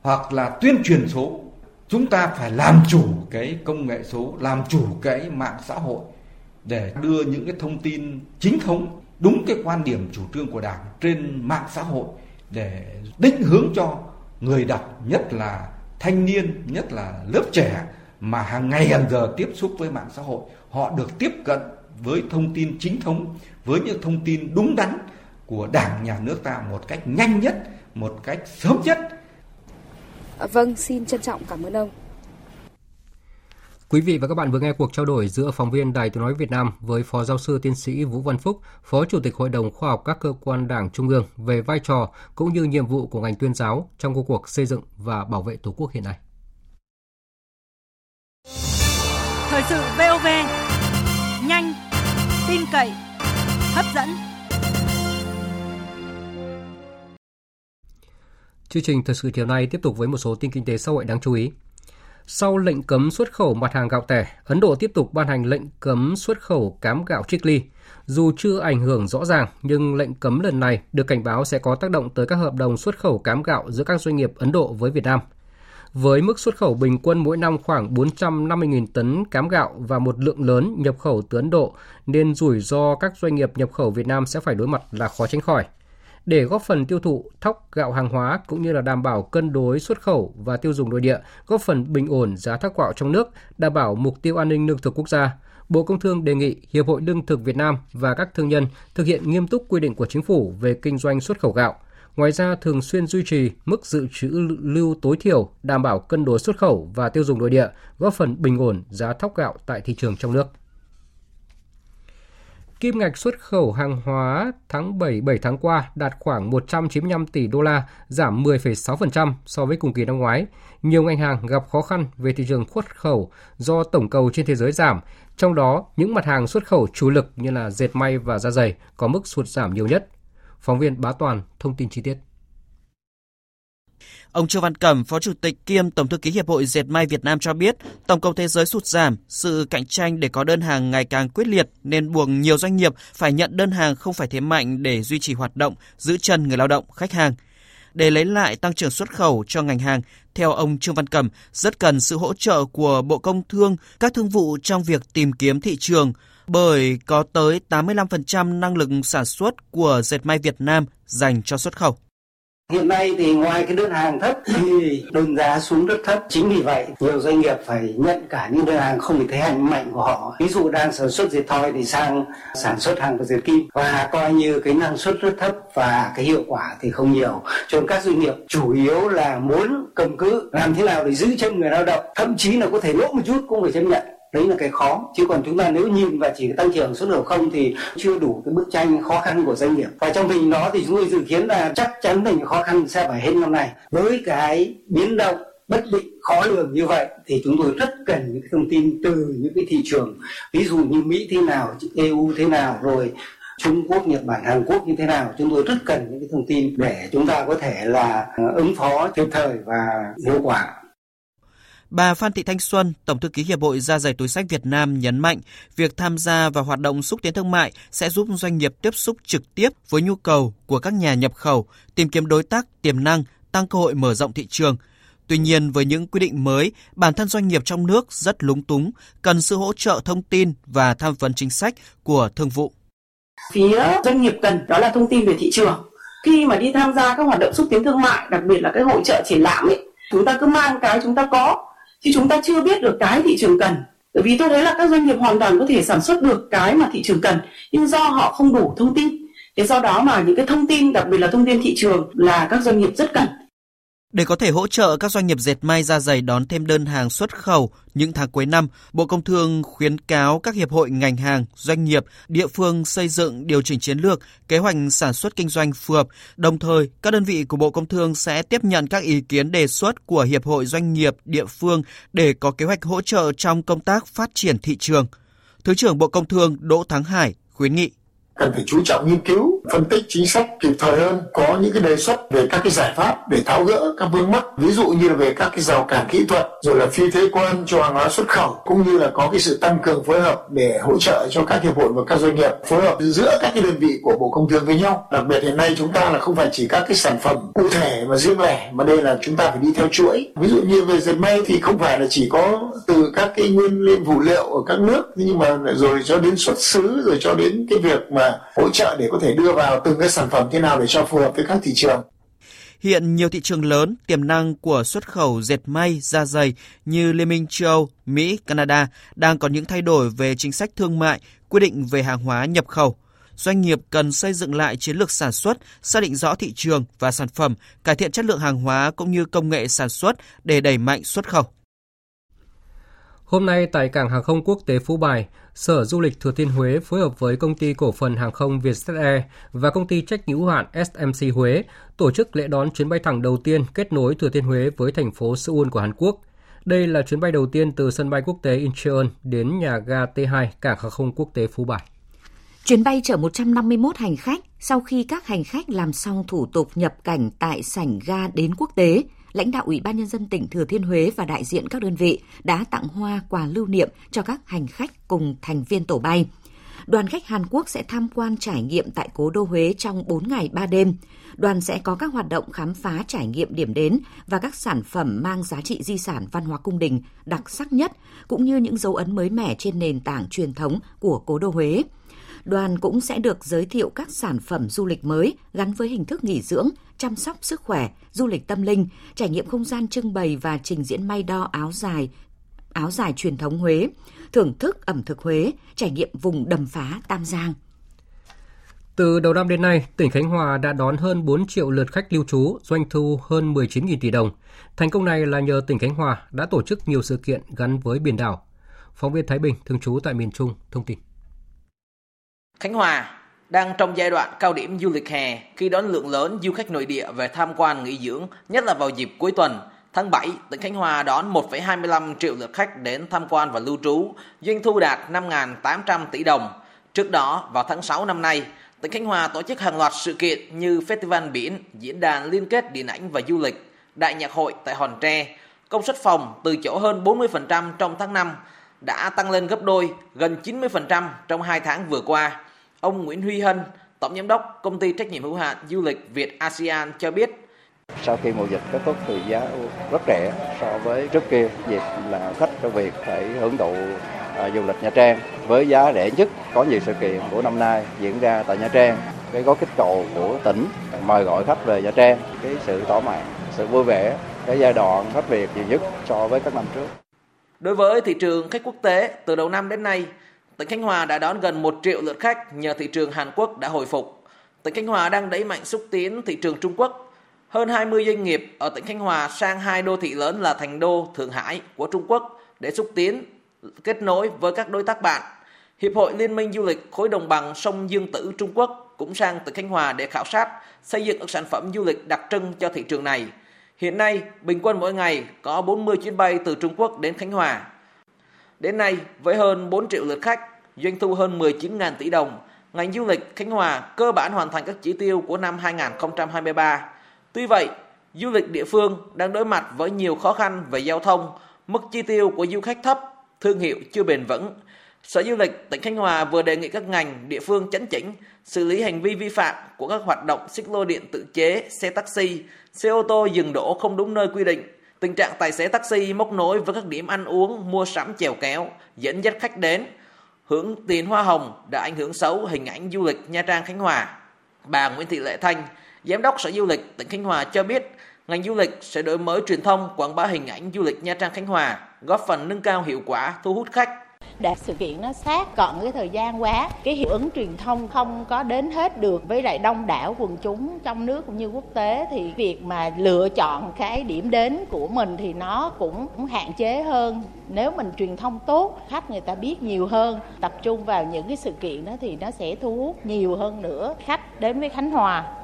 hoặc là tuyên truyền số. Chúng ta phải làm chủ cái công nghệ số, làm chủ cái mạng xã hội để đưa những cái thông tin chính thống, đúng cái quan điểm chủ trương của đảng trên mạng xã hội để định hướng cho người đọc, nhất là thanh niên, nhất là lớp trẻ mà hàng ngày hàng giờ tiếp xúc với mạng xã hội, họ được tiếp cận với thông tin chính thống, với những thông tin đúng đắn của Đảng, Nhà nước ta một cách nhanh nhất, một cách sớm nhất. Vâng, xin trân trọng cảm ơn ông. Quý vị và các bạn vừa nghe cuộc trao đổi giữa phóng viên Đài Tiếng Nói Việt Nam với Phó Giáo sư Tiến sĩ Vũ Văn Phúc, Phó Chủ tịch Hội đồng Khoa học các cơ quan Đảng Trung ương về vai trò cũng như nhiệm vụ của ngành tuyên giáo trong công cuộc xây dựng và bảo vệ Tổ quốc hiện nay. Thời sự VOV, tin cậy, hấp dẫn. Chương trình thời sự chiều nay tiếp tục với một số tin kinh tế xã hội đáng chú ý. Sau lệnh cấm xuất khẩu mặt hàng gạo tẻ, Ấn Độ tiếp tục ban hành lệnh cấm xuất khẩu cám gạo trích ly. Dù chưa ảnh hưởng rõ ràng, nhưng lệnh cấm lần này được cảnh báo sẽ có tác động tới các hợp đồng xuất khẩu cám gạo giữa các doanh nghiệp Ấn Độ với Việt Nam – với mức xuất khẩu bình quân mỗi năm khoảng 450.000 tấn cám gạo và một lượng lớn nhập khẩu từ Ấn Độ, nên rủi ro các doanh nghiệp nhập khẩu Việt Nam sẽ phải đối mặt là khó tránh khỏi. để góp phần tiêu thụ thóc gạo hàng hóa cũng như là đảm bảo cân đối xuất khẩu và tiêu dùng nội địa, góp phần bình ổn giá thóc gạo trong nước, đảm bảo mục tiêu an ninh lương thực quốc gia. Bộ Công Thương đề nghị Hiệp hội Lương thực Việt Nam và các thương nhân thực hiện nghiêm túc quy định của chính phủ về kinh doanh xuất khẩu gạo. Ngoài ra, thường xuyên duy trì mức dự trữ lưu tối thiểu, đảm bảo cân đối xuất khẩu và tiêu dùng nội địa, góp phần bình ổn giá thóc gạo tại thị trường trong nước. Kim ngạch xuất khẩu hàng hóa tháng 7 7 tháng qua đạt khoảng 195 tỷ đô la, giảm 10,6% so với cùng kỳ năm ngoái. Nhiều ngành hàng gặp khó khăn về thị trường xuất khẩu do tổng cầu trên thế giới giảm, trong đó những mặt hàng xuất khẩu chủ lực như là dệt may và da dày có mức sụt giảm nhiều nhất. Phóng viên Bá Toàn thông tin chi tiết. Ông Trương Văn Cẩm, Phó Chủ tịch kiêm Tổng thư ký Hiệp hội Dệt may Việt Nam cho biết, tổng cầu thế giới sụt giảm, sự cạnh tranh để có đơn hàng ngày càng quyết liệt nên buộc nhiều doanh nghiệp phải nhận đơn hàng không phải thế mạnh để duy trì hoạt động, giữ chân người lao động, khách hàng. Để lấy lại tăng trưởng xuất khẩu cho ngành hàng, theo ông Trương Văn Cẩm, rất cần sự hỗ trợ của Bộ Công Thương, các thương vụ trong việc tìm kiếm thị trường, bởi có tới 85% năng lực sản xuất của dệt may Việt Nam dành cho xuất khẩu. Hiện nay thì ngoài cái đơn hàng thấp thì đơn giá xuống rất thấp. Chính vì vậy nhiều doanh nghiệp phải nhận cả những đơn hàng không bị thấy hành mạnh của họ. Ví dụ đang sản xuất dệt thoi thì sang sản xuất hàng của dệt kim và coi như cái năng suất rất thấp và cái hiệu quả thì không nhiều. Cho nên các doanh nghiệp chủ yếu là muốn cầm cự làm thế nào để giữ chân người lao động, thậm chí là có thể lỗ một chút cũng phải chấp nhận đấy là cái khó. Chứ còn chúng ta nếu nhìn và chỉ tăng trưởng xuất khẩu không thì chưa đủ cái bức tranh khó khăn của doanh nghiệp. Và trong tình đó thì chúng tôi dự kiến là chắc chắn những khó khăn sẽ phải hết năm này với cái biến động bất định khó lường như vậy thì chúng tôi rất cần những thông tin từ những cái thị trường. Ví dụ như Mỹ thế nào EU thế nào rồi Trung Quốc, Nhật Bản, Hàn Quốc như thế nào. Chúng tôi rất cần những cái thông tin để chúng ta có thể là ờ, ứng phó kịp thời và hiệu quả. Bà Phan Thị Thanh Xuân, Tổng thư ký Hiệp hội Da dày túi sách Việt Nam nhấn mạnh, việc tham gia vào hoạt động xúc tiến thương mại sẽ giúp doanh nghiệp tiếp xúc trực tiếp với nhu cầu của các nhà nhập khẩu, tìm kiếm đối tác tiềm năng, tăng cơ hội mở rộng thị trường. Tuy nhiên, với những quy định mới, bản thân doanh nghiệp trong nước rất lúng túng, cần sự hỗ trợ thông tin và tham vấn chính sách của thương vụ. Phía doanh nghiệp cần đó là thông tin về thị trường. Khi mà đi tham gia các hoạt động xúc tiến thương mại, đặc biệt là cái hội trợ triển lãm ấy, chúng ta cứ mang cái chúng ta có chứ chúng ta chưa biết được cái thị trường cần. Bởi vì tôi thấy là các doanh nghiệp hoàn toàn có thể sản xuất được cái mà thị trường cần, nhưng do họ không đủ thông tin. Thế do đó mà những cái thông tin, đặc biệt là thông tin thị trường là các doanh nghiệp rất cần để có thể hỗ trợ các doanh nghiệp dệt may da dày đón thêm đơn hàng xuất khẩu những tháng cuối năm, Bộ Công Thương khuyến cáo các hiệp hội ngành hàng, doanh nghiệp, địa phương xây dựng điều chỉnh chiến lược, kế hoạch sản xuất kinh doanh phù hợp. Đồng thời, các đơn vị của Bộ Công Thương sẽ tiếp nhận các ý kiến đề xuất của hiệp hội doanh nghiệp địa phương để có kế hoạch hỗ trợ trong công tác phát triển thị trường. Thứ trưởng Bộ Công Thương Đỗ Thắng Hải khuyến nghị cần phải chú trọng nghiên cứu, phân tích chính sách kịp thời hơn, có những cái đề xuất về các cái giải pháp để tháo gỡ các vướng mắc, ví dụ như là về các cái rào cản kỹ thuật, rồi là phi thuế quan cho hàng hóa xuất khẩu, cũng như là có cái sự tăng cường phối hợp để hỗ trợ cho các hiệp hội và các doanh nghiệp phối hợp giữa các cái đơn vị của bộ công thương với nhau. Đặc biệt hiện nay chúng ta là không phải chỉ các cái sản phẩm cụ thể mà riêng lẻ, mà đây là chúng ta phải đi theo chuỗi. Ví dụ như về dệt may thì không phải là chỉ có từ các cái nguyên liệu phụ liệu ở các nước, nhưng mà rồi cho đến xuất xứ, rồi cho đến cái việc mà hỗ trợ để có thể đưa vào từng cái sản phẩm thế nào để cho phù hợp với các thị trường. Hiện nhiều thị trường lớn tiềm năng của xuất khẩu dệt may, da dày như Liên minh châu Âu, Mỹ, Canada đang có những thay đổi về chính sách thương mại, quy định về hàng hóa nhập khẩu. Doanh nghiệp cần xây dựng lại chiến lược sản xuất, xác định rõ thị trường và sản phẩm, cải thiện chất lượng hàng hóa cũng như công nghệ sản xuất để đẩy mạnh xuất khẩu. Hôm nay tại cảng hàng không quốc tế Phú Bài, Sở Du lịch Thừa Thiên Huế phối hợp với công ty cổ phần hàng không Vietjet Air và công ty trách nhiệm hữu hạn SMC Huế tổ chức lễ đón chuyến bay thẳng đầu tiên kết nối Thừa Thiên Huế với thành phố Seoul của Hàn Quốc. Đây là chuyến bay đầu tiên từ sân bay quốc tế Incheon đến nhà ga T2 cảng hàng không quốc tế Phú Bài. Chuyến bay chở 151 hành khách sau khi các hành khách làm xong thủ tục nhập cảnh tại sảnh ga đến quốc tế – lãnh đạo Ủy ban Nhân dân tỉnh Thừa Thiên Huế và đại diện các đơn vị đã tặng hoa quà lưu niệm cho các hành khách cùng thành viên tổ bay. Đoàn khách Hàn Quốc sẽ tham quan trải nghiệm tại cố đô Huế trong 4 ngày 3 đêm. Đoàn sẽ có các hoạt động khám phá trải nghiệm điểm đến và các sản phẩm mang giá trị di sản văn hóa cung đình đặc sắc nhất, cũng như những dấu ấn mới mẻ trên nền tảng truyền thống của cố đô Huế. đoàn cũng sẽ được giới thiệu các sản phẩm du lịch mới gắn với hình thức nghỉ dưỡng, chăm sóc sức khỏe, du lịch tâm linh, trải nghiệm không gian trưng bày và trình diễn may đo áo dài, áo dài truyền thống Huế, thưởng thức ẩm thực Huế, trải nghiệm vùng đầm phá Tam Giang. Từ đầu năm đến nay, tỉnh Khánh Hòa đã đón hơn 4 triệu lượt khách lưu trú, doanh thu hơn 19.000 tỷ đồng. Thành công này là nhờ tỉnh Khánh Hòa đã tổ chức nhiều sự kiện gắn với biển đảo. Phóng viên Thái Bình, thường trú tại miền Trung, thông tin. Khánh Hòa đang trong giai đoạn cao điểm du lịch hè khi đón lượng lớn du khách nội địa về tham quan nghỉ dưỡng, nhất là vào dịp cuối tuần. Tháng 7, tỉnh Khánh Hòa đón 1,25 triệu lượt khách đến tham quan và lưu trú, doanh thu đạt 5.800 tỷ đồng. Trước đó, vào tháng 6 năm nay, tỉnh Khánh Hòa tổ chức hàng loạt sự kiện như Festival Biển, Diễn đàn Liên kết Điện ảnh và Du lịch, Đại nhạc hội tại Hòn Tre. Công suất phòng từ chỗ hơn 40% trong tháng 5 đã tăng lên gấp đôi, gần 90% trong 2 tháng vừa qua. Ông Nguyễn Huy Hân, Tổng Giám đốc Công ty Trách nhiệm hữu hạn Du lịch Việt ASEAN cho biết, sau khi mùa dịch kết thúc thì giá rất rẻ so với trước kia. Việc là khách cho việc phải hưởng thụ à, du lịch Nha Trang với giá rẻ nhất có nhiều sự kiện của năm nay diễn ra tại Nha Trang. Cái gói kích cầu của tỉnh mời gọi khách về Nha Trang cái sự tỏ mạn sự vui vẻ cái giai đoạn khách Việt nhiều nhất so với các năm trước. Đối với thị trường khách quốc tế, từ đầu năm đến nay, tỉnh Khánh Hòa đã đón gần 1 triệu lượt khách nhờ thị trường Hàn Quốc đã hồi phục. Tỉnh Khánh Hòa đang đẩy mạnh xúc tiến thị trường Trung Quốc. Hơn 20 doanh nghiệp ở tỉnh Khánh Hòa sang hai đô thị lớn là Thành Đô, Thượng Hải của Trung Quốc để xúc tiến, kết nối với các đối tác bạn. Hiệp hội Liên minh Du lịch khối đồng bằng sông Dương Tử Trung Quốc cũng sang tỉnh Khánh Hòa để khảo sát, xây dựng các sản phẩm du lịch đặc trưng cho thị trường này. Hiện nay, bình quân mỗi ngày có 40 chuyến bay từ Trung Quốc đến Khánh Hòa. Đến nay, với hơn 4 triệu lượt khách, doanh thu hơn 19.000 tỷ đồng, ngành du lịch Khánh Hòa cơ bản hoàn thành các chỉ tiêu của năm 2023. Tuy vậy, du lịch địa phương đang đối mặt với nhiều khó khăn về giao thông, mức chi tiêu của du khách thấp, thương hiệu chưa bền vững. Sở Du lịch tỉnh Khánh Hòa vừa đề nghị các ngành địa phương chấn chỉnh, xử lý hành vi vi phạm của các hoạt động xích lô điện tự chế, xe taxi, xe ô tô dừng đỗ không đúng nơi quy định, tình trạng tài xế taxi móc nối với các điểm ăn uống, mua sắm chèo kéo, dẫn dắt khách đến, hưởng tiền hoa hồng đã ảnh hưởng xấu hình ảnh du lịch Nha Trang Khánh Hòa. Bà Nguyễn Thị Lệ Thanh, Giám đốc Sở Du lịch tỉnh Khánh Hòa cho biết, ngành du lịch sẽ đổi mới truyền thông quảng bá hình ảnh du lịch Nha Trang Khánh Hòa, góp phần nâng cao hiệu quả thu hút khách để sự kiện nó sát gọn cái thời gian quá cái hiệu ứng truyền thông không có đến hết được với lại đông đảo quần chúng trong nước cũng như quốc tế thì việc mà lựa chọn cái điểm đến của mình thì nó cũng hạn chế hơn. Nếu mình truyền thông tốt khách người ta biết nhiều hơn tập trung vào những cái sự kiện đó thì nó sẽ thu hút nhiều hơn nữa khách đến với Khánh Hòa.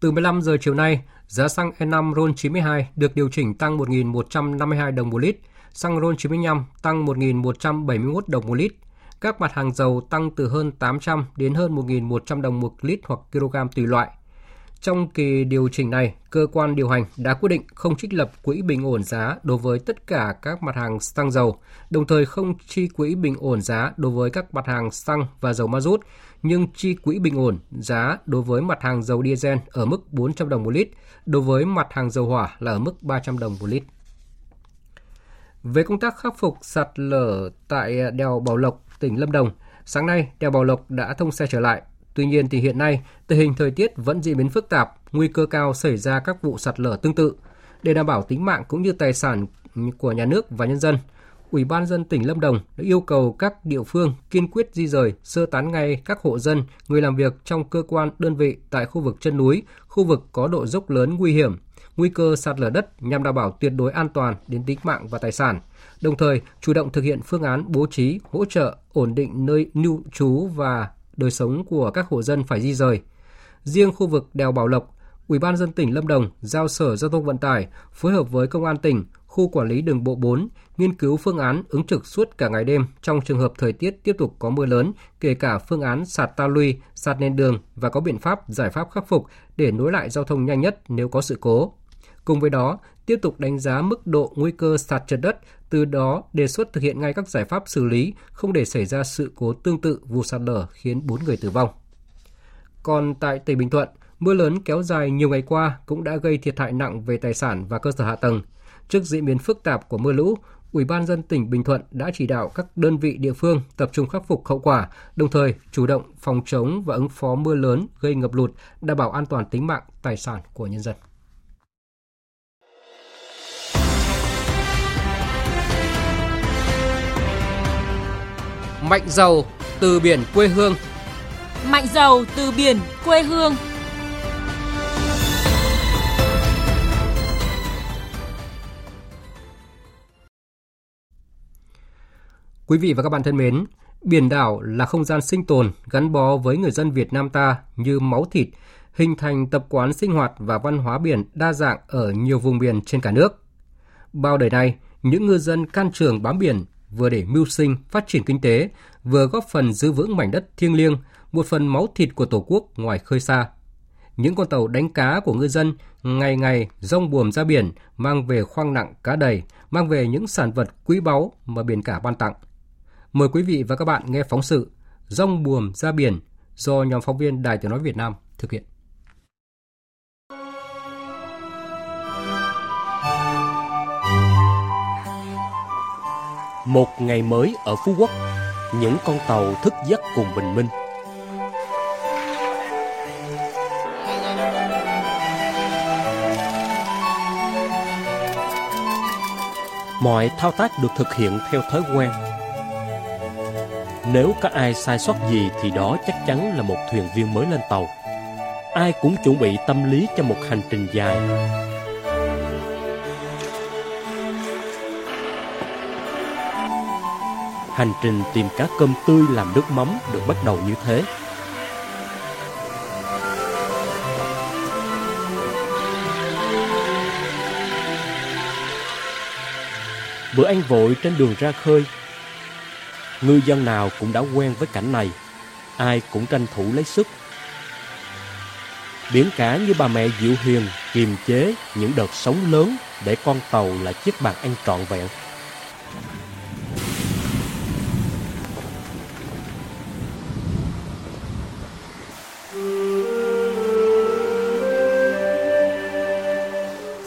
Từ 15 giờ chiều nay, giá xăng E5 RON 92 được điều chỉnh tăng 1.152 đồng một lít, xăng RON 95 tăng 1.171 đồng một lít. Các mặt hàng dầu tăng từ hơn 800 đến hơn 1.100 đồng một lít hoặc kg tùy loại. Trong kỳ điều chỉnh này, cơ quan điều hành đã quyết định không trích lập quỹ bình ổn giá đối với tất cả các mặt hàng xăng dầu, đồng thời không chi quỹ bình ổn giá đối với các mặt hàng xăng và dầu ma rút, nhưng chi quỹ bình ổn giá đối với mặt hàng dầu diesel ở mức 400 đồng một lít, đối với mặt hàng dầu hỏa là ở mức 300 đồng một lít. Về công tác khắc phục sạt lở tại đèo Bảo Lộc, tỉnh Lâm Đồng, sáng nay đèo Bảo Lộc đã thông xe trở lại. Tuy nhiên thì hiện nay tình hình thời tiết vẫn diễn biến phức tạp, nguy cơ cao xảy ra các vụ sạt lở tương tự. Để đảm bảo tính mạng cũng như tài sản của nhà nước và nhân dân, Ủy ban dân tỉnh Lâm Đồng đã yêu cầu các địa phương kiên quyết di rời, sơ tán ngay các hộ dân, người làm việc trong cơ quan đơn vị tại khu vực chân núi, khu vực có độ dốc lớn nguy hiểm, nguy cơ sạt lở đất nhằm đảm bảo tuyệt đối an toàn đến tính mạng và tài sản. Đồng thời, chủ động thực hiện phương án bố trí, hỗ trợ, ổn định nơi lưu trú và đời sống của các hộ dân phải di rời. Riêng khu vực đèo Bảo Lộc, Ủy ban dân tỉnh Lâm Đồng giao Sở Giao thông Vận tải phối hợp với Công an tỉnh, khu quản lý đường bộ 4 nghiên cứu phương án ứng trực suốt cả ngày đêm trong trường hợp thời tiết tiếp tục có mưa lớn, kể cả phương án sạt ta luy, sạt nền đường và có biện pháp giải pháp khắc phục để nối lại giao thông nhanh nhất nếu có sự cố. Cùng với đó, tiếp tục đánh giá mức độ nguy cơ sạt trượt đất, từ đó đề xuất thực hiện ngay các giải pháp xử lý, không để xảy ra sự cố tương tự vụ sạt lở khiến 4 người tử vong. Còn tại tỉnh Bình Thuận, mưa lớn kéo dài nhiều ngày qua cũng đã gây thiệt hại nặng về tài sản và cơ sở hạ tầng. Trước diễn biến phức tạp của mưa lũ, Ủy ban dân tỉnh Bình Thuận đã chỉ đạo các đơn vị địa phương tập trung khắc phục hậu quả, đồng thời chủ động phòng chống và ứng phó mưa lớn gây ngập lụt, đảm bảo an toàn tính mạng, tài sản của nhân dân. Mạnh giàu từ biển quê hương Mạnh giàu từ biển quê hương Quý vị và các bạn thân mến, biển đảo là không gian sinh tồn gắn bó với người dân Việt Nam ta như máu thịt, hình thành tập quán sinh hoạt và văn hóa biển đa dạng ở nhiều vùng biển trên cả nước. Bao đời nay, những ngư dân can trường bám biển vừa để mưu sinh, phát triển kinh tế, vừa góp phần giữ vững mảnh đất thiêng liêng, một phần máu thịt của Tổ quốc ngoài khơi xa. Những con tàu đánh cá của ngư dân ngày ngày rong buồm ra biển mang về khoang nặng cá đầy, mang về những sản vật quý báu mà biển cả ban tặng. Mời quý vị và các bạn nghe phóng sự Rong buồm ra biển do nhóm phóng viên Đài Tiếng Nói Việt Nam thực hiện. Một ngày mới ở Phú Quốc, những con tàu thức giấc cùng bình minh. Mọi thao tác được thực hiện theo thói quen nếu có ai sai sót gì thì đó chắc chắn là một thuyền viên mới lên tàu. Ai cũng chuẩn bị tâm lý cho một hành trình dài. Hành trình tìm cá cơm tươi làm nước mắm được bắt đầu như thế. Bữa ăn vội trên đường ra khơi Ngư dân nào cũng đã quen với cảnh này, ai cũng tranh thủ lấy sức. Biển cả như bà mẹ dịu hiền kiềm chế những đợt sóng lớn để con tàu là chiếc bàn ăn trọn vẹn.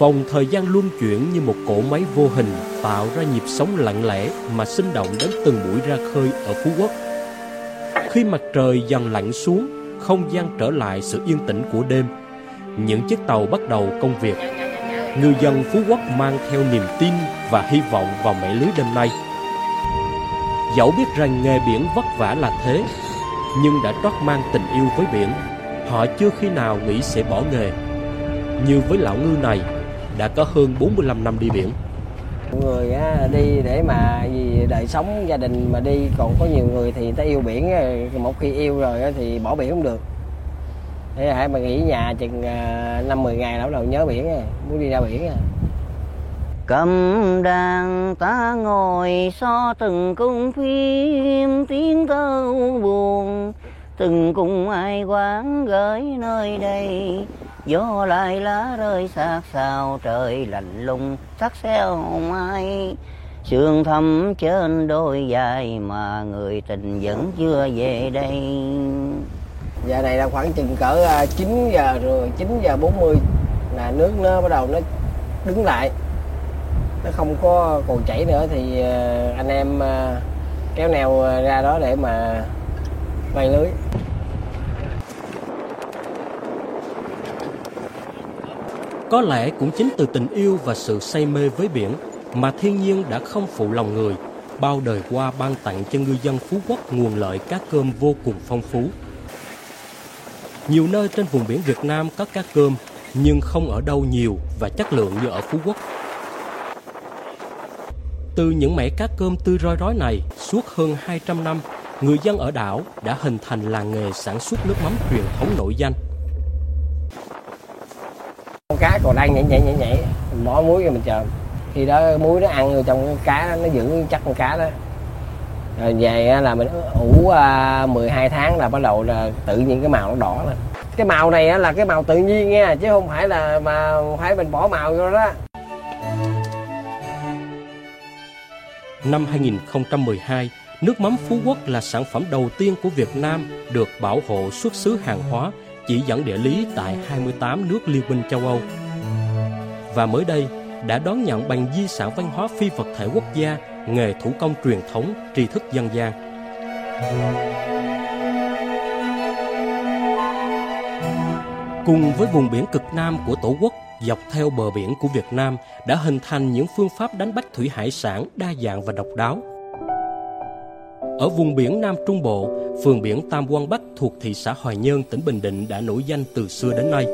Vòng thời gian luân chuyển như một cỗ máy vô hình tạo ra nhịp sống lặng lẽ mà sinh động đến từng buổi ra khơi ở Phú Quốc. Khi mặt trời dần lặn xuống, không gian trở lại sự yên tĩnh của đêm, những chiếc tàu bắt đầu công việc. Ngư dân Phú Quốc mang theo niềm tin và hy vọng vào mẻ lưới đêm nay. Dẫu biết rằng nghề biển vất vả là thế, nhưng đã trót mang tình yêu với biển, họ chưa khi nào nghĩ sẽ bỏ nghề. Như với lão ngư này, đã có hơn 45 năm đi biển. Người đi để mà vì đời sống gia đình mà đi, còn có nhiều người thì người ta yêu biển, một khi yêu rồi thì bỏ biển không được. Thế hãy mà nghỉ nhà chừng à, năm mười ngày là bắt đầu nhớ biển, muốn đi ra biển. Cầm đàn ta ngồi so từng cung phim tiếng thơ buồn Từng cùng ai quán gửi nơi đây gió lại lá rơi sát sao trời lạnh lùng sắc xeo mai sương thấm trên đôi dài mà người tình vẫn chưa về đây. Giờ này là khoảng chừng cỡ à, 9 giờ rồi 9 giờ 40 là nước nó bắt đầu nó đứng lại. Nó không có còn chảy nữa thì à, anh em à, kéo neo ra đó để mà bay lưới. Có lẽ cũng chính từ tình yêu và sự say mê với biển mà thiên nhiên đã không phụ lòng người, bao đời qua ban tặng cho ngư dân Phú Quốc nguồn lợi cá cơm vô cùng phong phú. Nhiều nơi trên vùng biển Việt Nam có cá cơm, nhưng không ở đâu nhiều và chất lượng như ở Phú Quốc. Từ những mẻ cá cơm tươi roi rói này, suốt hơn 200 năm, người dân ở đảo đã hình thành làng nghề sản xuất nước mắm truyền thống nổi danh – con cá còn đang nhảy nhảy nhảy nhảy. Mình bỏ muối rồi mình chờ khi đó muối nó ăn vô trong cái cá nó giữ chắc con cá đó. Rồi về là mình ủ à, 12 tháng là bắt đầu là tự nhiên cái màu nó đỏ lên. Cái màu này là cái màu tự nhiên nha chứ không phải là mà phải mình bỏ màu vô đó. Năm 2012, nước mắm Phú Quốc là sản phẩm đầu tiên của Việt Nam được bảo hộ xuất xứ hàng hóa chỉ dẫn địa lý tại 28 nước Liên minh châu Âu. Và mới đây, đã đón nhận bằng di sản văn hóa phi vật thể quốc gia nghề thủ công truyền thống tri thức dân gian. Cùng với vùng biển cực nam của Tổ quốc, dọc theo bờ biển của Việt Nam đã hình thành những phương pháp đánh bắt thủy hải sản đa dạng và độc đáo. Ở vùng biển Nam Trung Bộ, phường biển Tam Quan Bắc thuộc thị xã Hoài Nhơn, tỉnh Bình Định đã nổi danh từ xưa đến nay.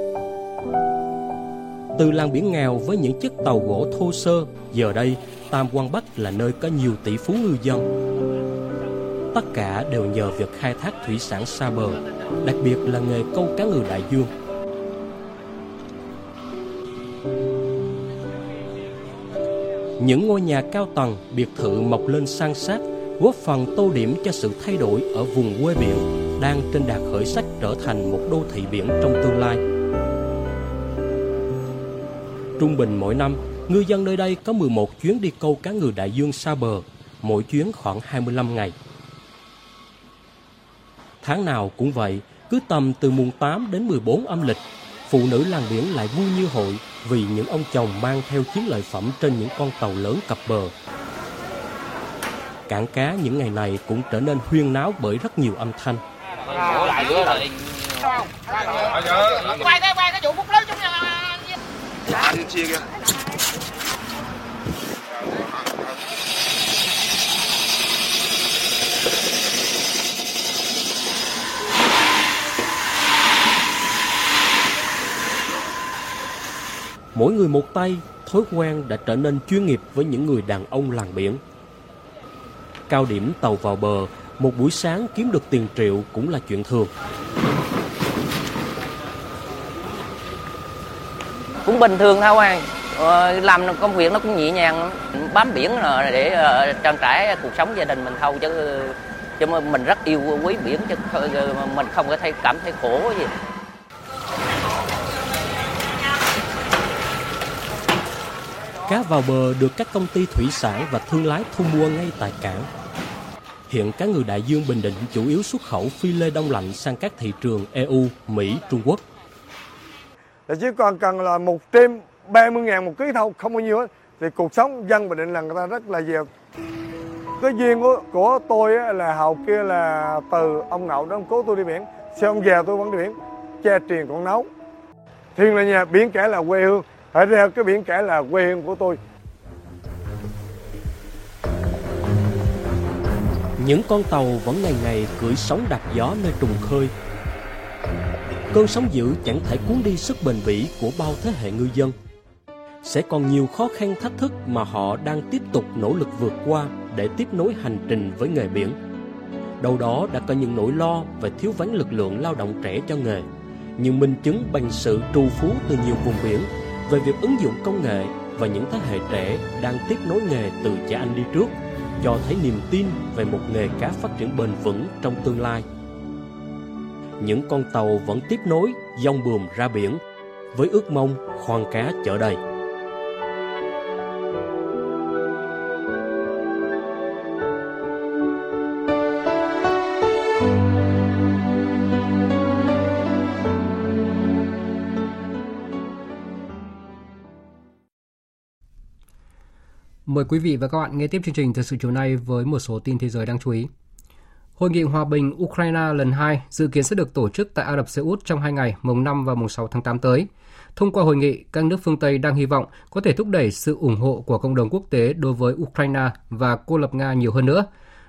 Từ làng biển nghèo với những chiếc tàu gỗ thô sơ, giờ đây Tam Quan Bắc là nơi có nhiều tỷ phú ngư dân. Tất cả đều nhờ việc khai thác thủy sản xa bờ, đặc biệt là nghề câu cá ngừ đại dương. Những ngôi nhà cao tầng, biệt thự mọc lên san sát, góp phần tô điểm cho sự thay đổi ở vùng quê biển đang trên đà khởi sắc trở thành một đô thị biển trong tương lai. Trung bình mỗi năm, ngư dân nơi đây có 11 chuyến đi câu cá ngừ đại dương xa bờ, mỗi chuyến khoảng 25 ngày. Tháng nào cũng vậy, cứ tầm từ mùng 8 đến 14 âm lịch, phụ nữ làng biển lại vui như hội vì những ông chồng mang theo chiến lợi phẩm trên những con tàu lớn cập bờ. Cảng cá những ngày này cũng trở nên huyên náo bởi rất nhiều âm thanh. Mỗi người một tay, thói quen đã trở nên chuyên nghiệp với những người đàn ông làng biển. Cao điểm tàu vào bờ, một buổi sáng kiếm được tiền triệu cũng là chuyện thường. Cũng bình thường thôi anh. Ờ, làm công việc nó cũng nhẹ nhàng bám biển để ờ, trang trải cuộc sống gia đình mình thôi chứ chứ mình rất yêu quý biển chứ mình không có thấy cảm thấy khổ gì Cá vào bờ được các công ty thủy sản và thương lái thu mua ngay tại cảng. Hiện cá ngừ đại dương Bình Định chủ yếu xuất khẩu phi lê đông lạnh sang các thị trường EU, Mỹ, Trung Quốc. Là chỉ còn cần là một trăm 30 ngàn một ký thôi, không bao nhiêu hết. Thì cuộc sống dân Bình Định là người ta rất là giàu. Cái duyên của, của tôi là hầu kia là từ ông Ngậu đó ông cố tôi đi biển. Sau ông già tôi vẫn đi biển, cha truyền con nấu. Thiên là nhà, biển cả là quê hương. Phải ra cái biển cả là quê hương của tôi. Những con tàu vẫn ngày ngày cưỡi sóng đạp gió nơi trùng khơi. Cơn sóng dữ chẳng thể cuốn đi sức bền bỉ của bao thế hệ ngư dân. Sẽ còn nhiều khó khăn thách thức mà họ đang tiếp tục nỗ lực vượt qua để tiếp nối hành trình với nghề biển. Đâu đó đã có những nỗi lo về thiếu vắng lực lượng lao động trẻ cho nghề, nhưng minh chứng bằng sự trù phú từ nhiều vùng biển về việc ứng dụng công nghệ và những thế hệ trẻ đang tiếp nối nghề từ cha anh đi trước cho thấy niềm tin về một nghề cá phát triển bền vững trong tương lai. Những con tàu vẫn tiếp nối, dòng buồm ra biển, với ước mong khoan cá chở đầy. Mời quý vị và các bạn nghe tiếp chương trình thời sự chiều nay với một số tin thế giới đáng chú ý. Hội nghị hòa bình Ukraine lần 2 dự kiến sẽ được tổ chức tại Ả Rập Xê Út trong hai ngày, mùng 5 và mùng 6 tháng 8 tới. Thông qua hội nghị, các nước phương Tây đang hy vọng có thể thúc đẩy sự ủng hộ của cộng đồng quốc tế đối với Ukraine và cô lập Nga nhiều hơn nữa.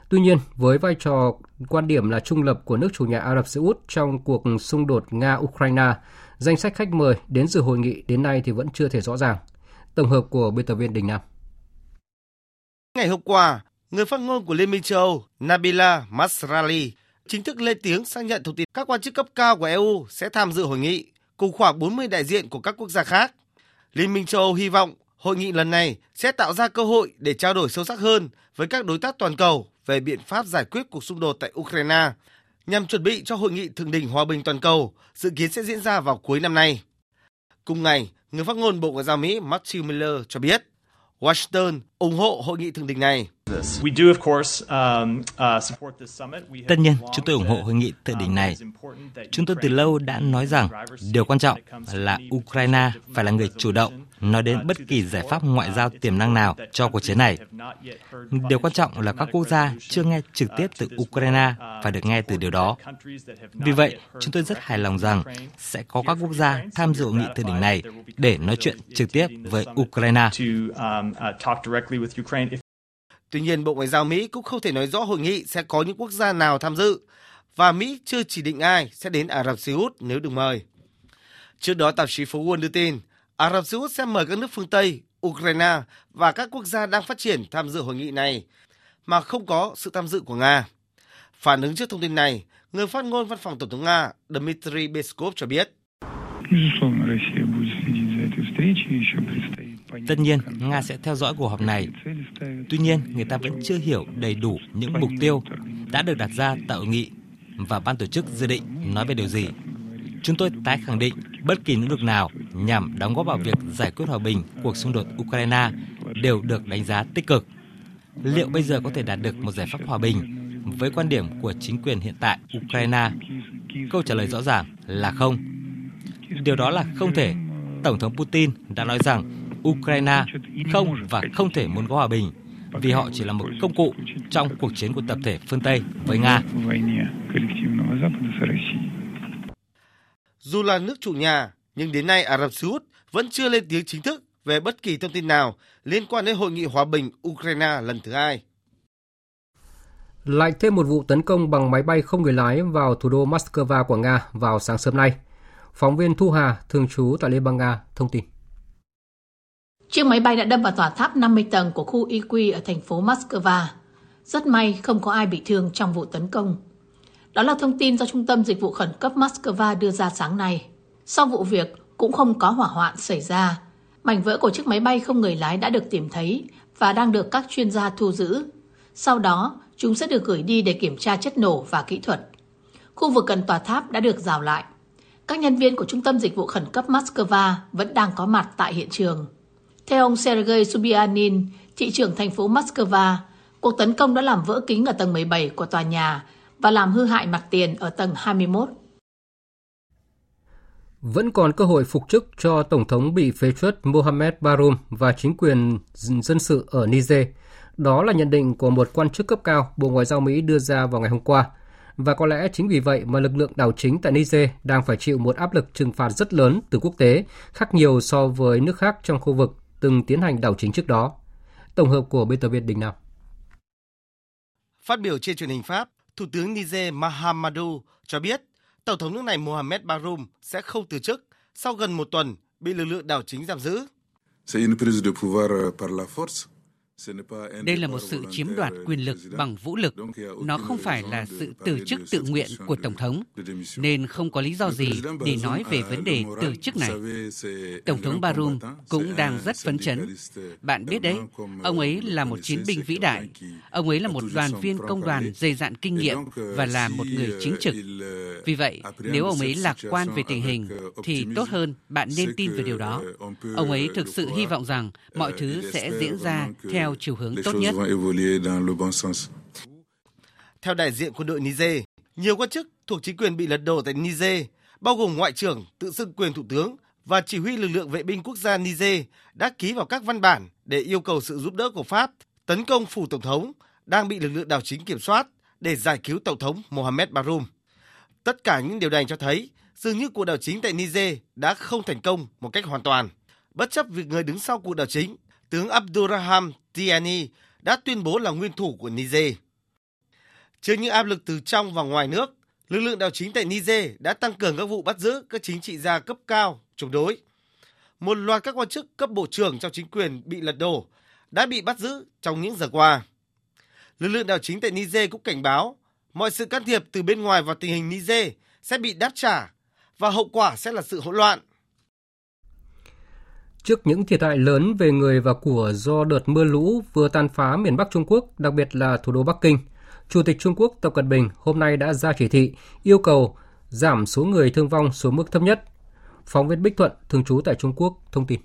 Tuy nhiên, với vai trò quan điểm là trung lập của nước chủ nhà Ả Rập Xê Út trong cuộc xung đột Nga-Ukraine, danh sách khách mời đến dự hội nghị đến nay thì vẫn chưa thể rõ ràng. Tổng hợp của biên tập viên Đình Nam. Ngày hôm qua, người phát ngôn của Liên minh châu Âu Nabila Masrali chính thức lên tiếng xác nhận thông tin các quan chức cấp cao của EU sẽ tham dự hội nghị cùng khoảng 40 đại diện của các quốc gia khác. Liên minh châu Âu hy vọng hội nghị lần này sẽ tạo ra cơ hội để trao đổi sâu sắc hơn với các đối tác toàn cầu về biện pháp giải quyết cuộc xung đột tại Ukraine nhằm chuẩn bị cho hội nghị thượng đỉnh hòa bình toàn cầu dự kiến sẽ diễn ra vào cuối năm nay. Cùng ngày, người phát ngôn Bộ Ngoại giao Mỹ Matthew Miller cho biết Washington ủng hộ hội nghị thượng đỉnh này. Um, uh, Tất nhiên, chúng tôi ủng hộ hội nghị thượng đỉnh này. Chúng tôi từ lâu đã nói rằng điều quan trọng là Ukraine phải là người chủ động nói đến bất kỳ giải pháp ngoại giao tiềm năng nào cho cuộc chiến này. Điều quan trọng là các quốc gia chưa nghe trực tiếp từ Ukraine phải được nghe từ điều đó. Vì vậy, chúng tôi rất hài lòng rằng sẽ có các quốc gia tham dự hội nghị thượng đỉnh này để nói chuyện trực tiếp với Ukraine. Tuy nhiên, Bộ Ngoại giao Mỹ cũng không thể nói rõ hội nghị sẽ có những quốc gia nào tham dự và Mỹ chưa chỉ định ai sẽ đến Ả Rập Xê Út nếu được mời. Trước đó, tạp chí Phố Wall đưa tin Ả Rập Xê Út sẽ mời các nước phương Tây, Ukraine và các quốc gia đang phát triển tham dự hội nghị này mà không có sự tham dự của Nga. Phản ứng trước thông tin này, người phát ngôn văn phòng Tổng thống Nga Dmitry Peskov cho biết. Tất nhiên, Nga sẽ theo dõi cuộc họp này. Tuy nhiên, người ta vẫn chưa hiểu đầy đủ những mục tiêu đã được đặt ra tại hội nghị và ban tổ chức dự định nói về điều gì. Chúng tôi tái khẳng định bất kỳ nỗ lực nào nhằm đóng góp vào việc giải quyết hòa bình cuộc xung đột Ukraine đều được đánh giá tích cực. Liệu bây giờ có thể đạt được một giải pháp hòa bình với quan điểm của chính quyền hiện tại Ukraine? Câu trả lời rõ ràng là không. Điều đó là không thể. Tổng thống Putin đã nói rằng Ukraine không và không thể muốn có hòa bình vì họ chỉ là một công cụ trong cuộc chiến của tập thể phương Tây với Nga. Dù là nước chủ nhà, nhưng đến nay Ả Rập Xê Út vẫn chưa lên tiếng chính thức về bất kỳ thông tin nào liên quan đến hội nghị hòa bình Ukraine lần thứ hai. Lại thêm một vụ tấn công bằng máy bay không người lái vào thủ đô Moscow của Nga vào sáng sớm nay. Phóng viên Thu Hà, thường trú tại Liên bang Nga, thông tin. Chiếc máy bay đã đâm vào tòa tháp 50 tầng của khu IQ ở thành phố Moscow. Rất may không có ai bị thương trong vụ tấn công. Đó là thông tin do Trung tâm Dịch vụ Khẩn cấp Moscow đưa ra sáng nay. Sau vụ việc, cũng không có hỏa hoạn xảy ra. Mảnh vỡ của chiếc máy bay không người lái đã được tìm thấy và đang được các chuyên gia thu giữ. Sau đó, chúng sẽ được gửi đi để kiểm tra chất nổ và kỹ thuật. Khu vực gần tòa tháp đã được rào lại. Các nhân viên của Trung tâm Dịch vụ Khẩn cấp Moscow vẫn đang có mặt tại hiện trường. Theo ông Sergei Subyanin, thị trưởng thành phố Moscow, cuộc tấn công đã làm vỡ kính ở tầng 17 của tòa nhà và làm hư hại mặt tiền ở tầng 21. Vẫn còn cơ hội phục chức cho Tổng thống bị phế truất Mohamed Bazoum và chính quyền dân sự ở Niger. Đó là nhận định của một quan chức cấp cao Bộ Ngoại giao Mỹ đưa ra vào ngày hôm qua. Và có lẽ chính vì vậy mà lực lượng đảo chính tại Niger đang phải chịu một áp lực trừng phạt rất lớn từ quốc tế, khác nhiều so với nước khác trong khu vực từng tiến hành đảo chính trước đó. Tổng hợp của biên tập viên Đình Nam. Phát biểu trên truyền hình Pháp, Thủ tướng Niger Mahamadou cho biết Tổng thống nước này Mohamed Bazoum sẽ không từ chức sau gần một tuần bị lực lượng đảo chính giam giữ. Đây là một sự chiếm đoạt quyền lực bằng vũ lực. Nó không phải là sự từ chức tự nguyện của Tổng thống, nên không có lý do gì để nói về vấn đề từ chức này. Tổng thống Barum cũng đang rất phấn chấn. Bạn biết đấy, ông ấy là một chiến binh vĩ đại. Ông ấy là một đoàn viên công đoàn dày dạn kinh nghiệm và là một người chính trực. Vì vậy, nếu ông ấy lạc quan về tình hình, thì tốt hơn bạn nên tin về điều đó. Ông ấy thực sự hy vọng rằng mọi thứ sẽ diễn ra theo theo chiều hướng tốt nhất. Theo đại diện quân đội Niger, nhiều quan chức thuộc chính quyền bị lật đổ tại Niger, bao gồm ngoại trưởng tự xưng quyền thủ tướng và chỉ huy lực lượng vệ binh quốc gia Niger đã ký vào các văn bản để yêu cầu sự giúp đỡ của Pháp tấn công phủ tổng thống đang bị lực lượng đảo chính kiểm soát để giải cứu tổng thống Mohamed Bazoum. Tất cả những điều này cho thấy dường như cuộc đảo chính tại Niger đã không thành công một cách hoàn toàn, bất chấp việc người đứng sau cuộc đảo chính tướng Abdurraham Tiani đã tuyên bố là nguyên thủ của Niger. Trước những áp lực từ trong và ngoài nước, lực lượng đảo chính tại Niger đã tăng cường các vụ bắt giữ các chính trị gia cấp cao chống đối. Một loạt các quan chức cấp bộ trưởng trong chính quyền bị lật đổ đã bị bắt giữ trong những giờ qua. Lực lượng đảo chính tại Niger cũng cảnh báo mọi sự can thiệp từ bên ngoài vào tình hình Niger sẽ bị đáp trả và hậu quả sẽ là sự hỗn loạn. Trước những thiệt hại lớn về người và của do đợt mưa lũ vừa tàn phá miền Bắc Trung Quốc, đặc biệt là thủ đô Bắc Kinh, Chủ tịch Trung Quốc Tập Cận Bình hôm nay đã ra chỉ thị yêu cầu giảm số người thương vong xuống mức thấp nhất. Phóng viên Bích Thuận, thường trú tại Trung Quốc, thông tin.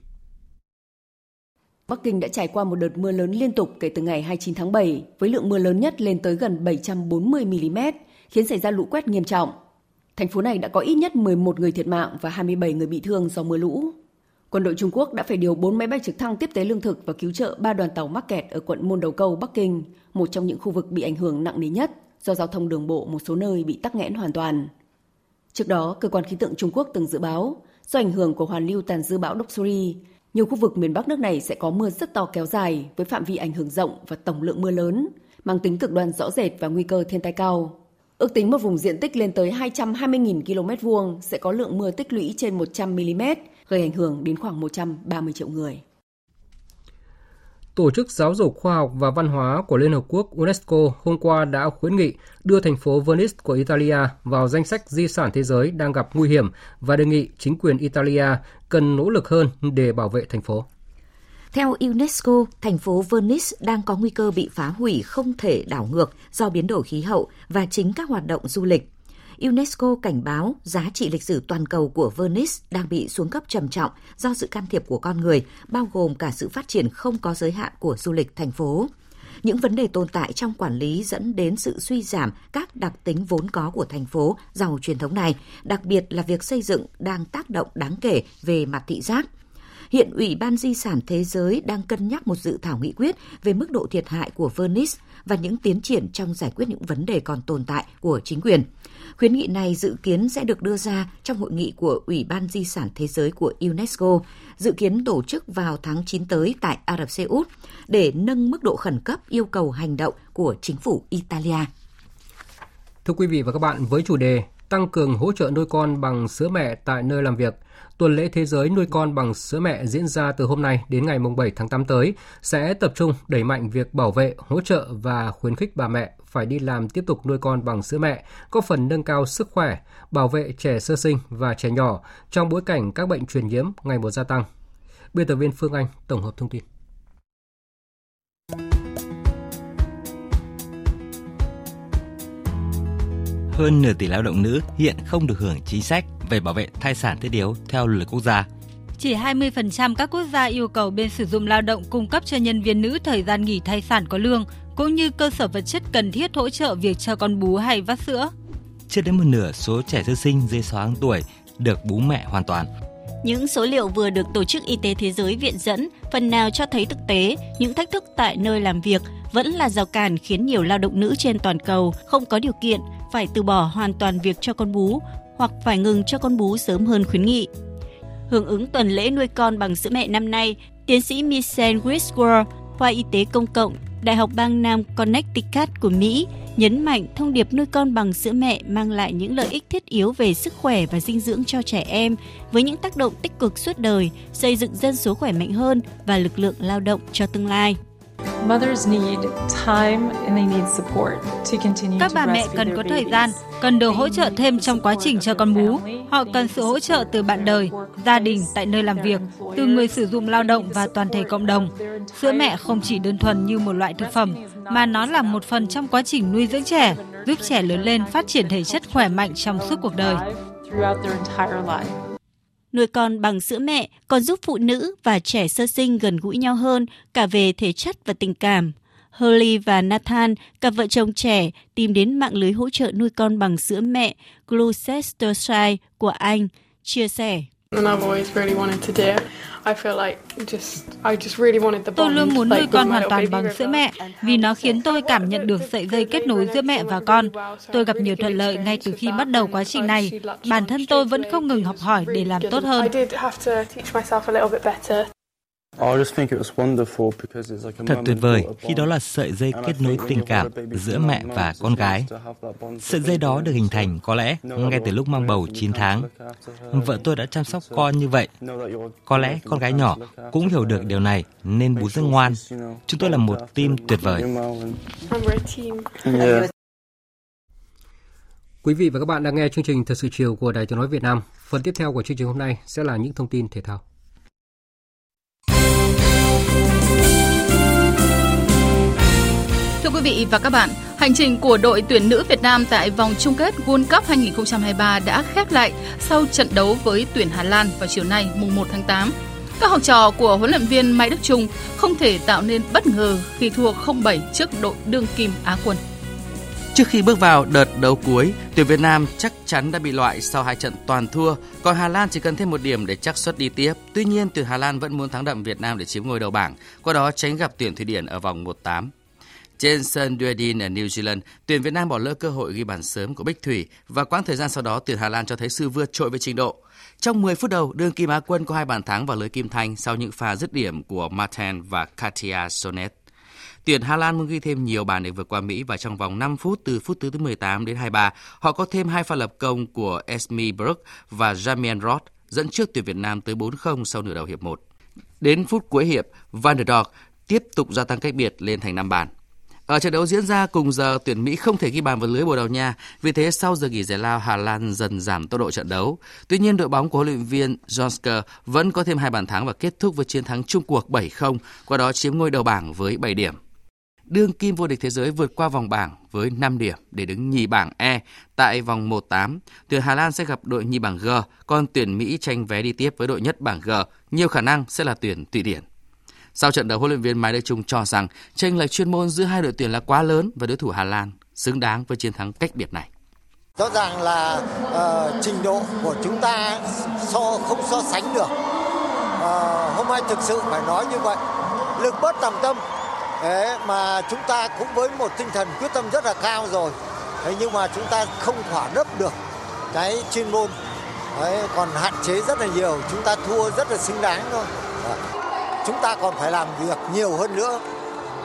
Bắc Kinh đã trải qua một đợt mưa lớn liên tục kể từ ngày 29 tháng 7, với lượng mưa lớn nhất lên tới gần 740 mm, khiến xảy ra lũ quét nghiêm trọng. Thành phố này đã có ít nhất 11 người thiệt mạng và 27 người bị thương do mưa lũ. Quân đội Trung Quốc đã phải điều 4 máy bay trực thăng tiếp tế lương thực và cứu trợ ba đoàn tàu mắc kẹt ở quận Môn Đầu Câu, Bắc Kinh, một trong những khu vực bị ảnh hưởng nặng nề nhất do giao thông đường bộ một số nơi bị tắc nghẽn hoàn toàn. Trước đó, cơ quan khí tượng Trung Quốc từng dự báo do ảnh hưởng của hoàn lưu tàn dư bão Doksuri, nhiều khu vực miền Bắc nước này sẽ có mưa rất to kéo dài với phạm vi ảnh hưởng rộng và tổng lượng mưa lớn, mang tính cực đoan rõ rệt và nguy cơ thiên tai cao. Ước tính một vùng diện tích lên tới 220.000 km vuông sẽ có lượng mưa tích lũy trên 100 mm, gây ảnh hưởng đến khoảng 130 triệu người. Tổ chức Giáo dục Khoa học và Văn hóa của Liên Hợp Quốc UNESCO hôm qua đã khuyến nghị đưa thành phố Venice của Italia vào danh sách di sản thế giới đang gặp nguy hiểm và đề nghị chính quyền Italia cần nỗ lực hơn để bảo vệ thành phố. Theo UNESCO, thành phố Venice đang có nguy cơ bị phá hủy không thể đảo ngược do biến đổi khí hậu và chính các hoạt động du lịch. UNESCO cảnh báo giá trị lịch sử toàn cầu của Venice đang bị xuống cấp trầm trọng do sự can thiệp của con người, bao gồm cả sự phát triển không có giới hạn của du lịch thành phố. Những vấn đề tồn tại trong quản lý dẫn đến sự suy giảm các đặc tính vốn có của thành phố giàu truyền thống này, đặc biệt là việc xây dựng đang tác động đáng kể về mặt thị giác – Hiện Ủy ban Di sản Thế giới đang cân nhắc một dự thảo nghị quyết về mức độ thiệt hại của Venice và những tiến triển trong giải quyết những vấn đề còn tồn tại của chính quyền. Khuyến nghị này dự kiến sẽ được đưa ra trong hội nghị của Ủy ban Di sản Thế giới của UNESCO, dự kiến tổ chức vào tháng 9 tới tại Ả Rập Xê Út để nâng mức độ khẩn cấp yêu cầu hành động của chính phủ Italia. Thưa quý vị và các bạn, với chủ đề tăng cường hỗ trợ nuôi con bằng sữa mẹ tại nơi làm việc, tuần lễ thế giới nuôi con bằng sữa mẹ diễn ra từ hôm nay đến ngày 7 tháng 8 tới sẽ tập trung đẩy mạnh việc bảo vệ, hỗ trợ và khuyến khích bà mẹ phải đi làm tiếp tục nuôi con bằng sữa mẹ, có phần nâng cao sức khỏe, bảo vệ trẻ sơ sinh và trẻ nhỏ trong bối cảnh các bệnh truyền nhiễm ngày một gia tăng. Biên tập viên Phương Anh tổng hợp thông tin. Hơn nửa tỷ lao động nữ hiện không được hưởng chính sách về bảo vệ thai sản thiết yếu theo luật quốc gia. Chỉ 20% các quốc gia yêu cầu bên sử dụng lao động cung cấp cho nhân viên nữ thời gian nghỉ thai sản có lương, cũng như cơ sở vật chất cần thiết hỗ trợ việc cho con bú hay vắt sữa. Chưa đến một nửa số trẻ sơ sinh dưới 6 tháng tuổi được bú mẹ hoàn toàn. Những số liệu vừa được Tổ chức Y tế Thế giới viện dẫn phần nào cho thấy thực tế những thách thức tại nơi làm việc vẫn là rào cản khiến nhiều lao động nữ trên toàn cầu không có điều kiện phải từ bỏ hoàn toàn việc cho con bú hoặc phải ngừng cho con bú sớm hơn khuyến nghị. Hưởng ứng tuần lễ nuôi con bằng sữa mẹ năm nay, tiến sĩ Michelle Griswold, khoa y tế công cộng, Đại học bang Nam Connecticut của Mỹ, nhấn mạnh thông điệp nuôi con bằng sữa mẹ mang lại những lợi ích thiết yếu về sức khỏe và dinh dưỡng cho trẻ em với những tác động tích cực suốt đời, xây dựng dân số khỏe mạnh hơn và lực lượng lao động cho tương lai. Các bà mẹ cần có thời gian, cần được hỗ trợ thêm trong quá trình cho con bú. Họ cần sự hỗ trợ từ bạn đời, gia đình tại nơi làm việc, từ người sử dụng lao động và toàn thể cộng đồng. Sữa mẹ không chỉ đơn thuần như một loại thực phẩm, mà nó là một phần trong quá trình nuôi dưỡng trẻ, giúp trẻ lớn lên phát triển thể chất khỏe mạnh trong suốt cuộc đời. Nuôi con bằng sữa mẹ còn giúp phụ nữ và trẻ sơ sinh gần gũi nhau hơn cả về thể chất và tình cảm. Holly và Nathan, cặp vợ chồng trẻ, tìm đến mạng lưới hỗ trợ nuôi con bằng sữa mẹ Gloucestershire của Anh, chia sẻ. Tôi luôn muốn nuôi con hoàn toàn bằng sữa mẹ vì nó khiến tôi cảm nhận được sợi dây kết nối giữa mẹ và con. Tôi gặp nhiều thuận lợi ngay từ khi bắt đầu quá trình này. Bản thân tôi vẫn không ngừng học hỏi để làm tốt hơn. Thật tuyệt vời khi đó là sợi dây kết nối tình cảm giữa mẹ và con gái. Sợi dây đó được hình thành có lẽ ngay từ lúc mang bầu 9 tháng. Vợ tôi đã chăm sóc con như vậy. Có lẽ con gái nhỏ cũng hiểu được điều này nên bú rất ngoan. Chúng tôi là một team tuyệt vời. Quý vị và các bạn đang nghe chương trình Thật sự chiều của Đài Tiếng nói Việt Nam. Phần tiếp theo của chương trình hôm nay sẽ là những thông tin thể thao. Thưa quý vị và các bạn, hành trình của đội tuyển nữ Việt Nam tại vòng chung kết World Cup 2023 đã khép lại sau trận đấu với tuyển Hà Lan vào chiều nay mùng 1 tháng 8. Các học trò của huấn luyện viên Mai Đức Chung không thể tạo nên bất ngờ khi thua 0-7 trước đội đương kim Á quân. Trước khi bước vào đợt đấu cuối, tuyển Việt Nam chắc chắn đã bị loại sau hai trận toàn thua, còn Hà Lan chỉ cần thêm một điểm để chắc suất đi tiếp. Tuy nhiên, tuyển Hà Lan vẫn muốn thắng đậm Việt Nam để chiếm ngôi đầu bảng, qua đó tránh gặp tuyển Thụy Điển ở vòng 1-8. Trên sân Dunedin ở New Zealand, tuyển Việt Nam bỏ lỡ cơ hội ghi bàn sớm của Bích Thủy và quãng thời gian sau đó tuyển Hà Lan cho thấy sự vượt trội về trình độ. Trong 10 phút đầu, đương kim Á quân có hai bàn thắng vào lưới Kim Thanh sau những pha dứt điểm của Martin và Katia Sonet. Tuyển Hà Lan muốn ghi thêm nhiều bàn để vượt qua Mỹ và trong vòng 5 phút từ phút thứ 18 đến 23, họ có thêm hai pha lập công của Esme Brook và Jamien Roth dẫn trước tuyển Việt Nam tới 4-0 sau nửa đầu hiệp 1. Đến phút cuối hiệp, Van der Dog tiếp tục gia tăng cách biệt lên thành 5 bàn. Ở trận đấu diễn ra cùng giờ, tuyển Mỹ không thể ghi bàn vào lưới Bồ Đào Nha, vì thế sau giờ nghỉ giải lao, Hà Lan dần giảm tốc độ trận đấu. Tuy nhiên, đội bóng của huấn luyện viên Jonsker vẫn có thêm hai bàn thắng và kết thúc với chiến thắng chung cuộc 7-0, qua đó chiếm ngôi đầu bảng với 7 điểm. Đương kim vô địch thế giới vượt qua vòng bảng với 5 điểm để đứng nhì bảng E tại vòng 1-8. Tuyển Hà Lan sẽ gặp đội nhì bảng G, còn tuyển Mỹ tranh vé đi tiếp với đội nhất bảng G, nhiều khả năng sẽ là tuyển Thụy Điển. Sau trận đấu, huấn luyện viên Mai Đức Chung cho rằng tranh lệch chuyên môn giữa hai đội tuyển là quá lớn và đối thủ Hà Lan xứng đáng với chiến thắng cách biệt này. Rõ ràng là uh, trình độ của chúng ta so không so sánh được. Uh, hôm nay thực sự phải nói như vậy. Lực bất tòng tâm. Đấy, mà chúng ta cũng với một tinh thần quyết tâm rất là cao rồi. Thế nhưng mà chúng ta không thỏa nấp được cái chuyên môn. Đấy, còn hạn chế rất là nhiều. Chúng ta thua rất là xứng đáng thôi. Đấy chúng ta còn phải làm việc nhiều hơn nữa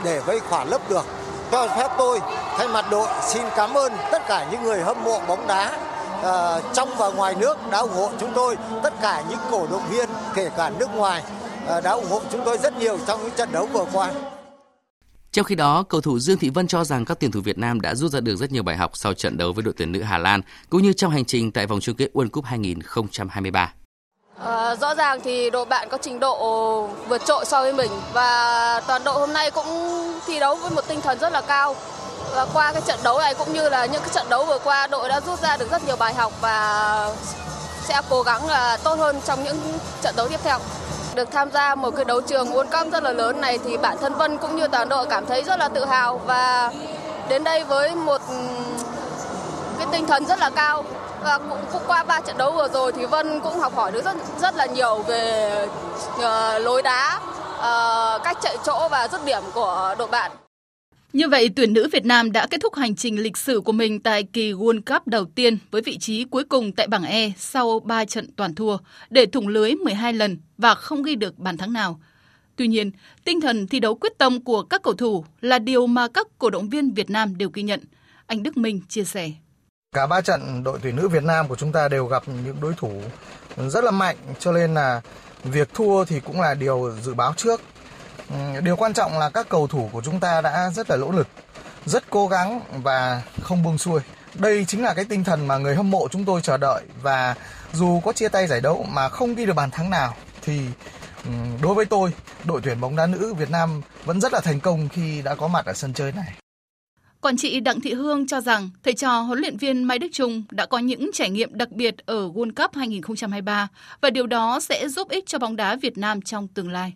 để vây khỏa lấp được. Cho phép tôi thay mặt đội xin cảm ơn tất cả những người hâm mộ bóng đá uh, trong và ngoài nước đã ủng hộ chúng tôi, tất cả những cổ động viên kể cả nước ngoài uh, đã ủng hộ chúng tôi rất nhiều trong những trận đấu vừa qua. Trong khi đó, cầu thủ Dương Thị Vân cho rằng các tuyển thủ Việt Nam đã rút ra được rất nhiều bài học sau trận đấu với đội tuyển nữ Hà Lan, cũng như trong hành trình tại vòng chung kết World Cup 2023. À, rõ ràng thì đội bạn có trình độ vượt trội so với mình và toàn đội hôm nay cũng thi đấu với một tinh thần rất là cao. Và qua cái trận đấu này cũng như là những cái trận đấu vừa qua đội đã rút ra được rất nhiều bài học và sẽ cố gắng là tốt hơn trong những trận đấu tiếp theo. Được tham gia một cái đấu trường World Cup rất là lớn này thì bản thân Vân cũng như toàn đội cảm thấy rất là tự hào và đến đây với một cái tinh thần rất là cao và cũng, cũng qua ba trận đấu vừa rồi thì Vân cũng học hỏi được rất rất là nhiều về uh, lối đá, uh, cách chạy chỗ và dứt điểm của đội bạn. Như vậy, tuyển nữ Việt Nam đã kết thúc hành trình lịch sử của mình tại kỳ World Cup đầu tiên với vị trí cuối cùng tại bảng E sau 3 trận toàn thua, để thủng lưới 12 lần và không ghi được bàn thắng nào. Tuy nhiên, tinh thần thi đấu quyết tâm của các cầu thủ là điều mà các cổ động viên Việt Nam đều ghi nhận. Anh Đức Minh chia sẻ. Cả ba trận đội tuyển nữ Việt Nam của chúng ta đều gặp những đối thủ rất là mạnh cho nên là việc thua thì cũng là điều dự báo trước. Điều quan trọng là các cầu thủ của chúng ta đã rất là nỗ lực, rất cố gắng và không buông xuôi. Đây chính là cái tinh thần mà người hâm mộ chúng tôi chờ đợi và dù có chia tay giải đấu mà không ghi được bàn thắng nào thì đối với tôi, đội tuyển bóng đá nữ Việt Nam vẫn rất là thành công khi đã có mặt ở sân chơi này. Còn chị Đặng Thị Hương cho rằng thầy trò huấn luyện viên Mai Đức Trung đã có những trải nghiệm đặc biệt ở World Cup 2023 và điều đó sẽ giúp ích cho bóng đá Việt Nam trong tương lai.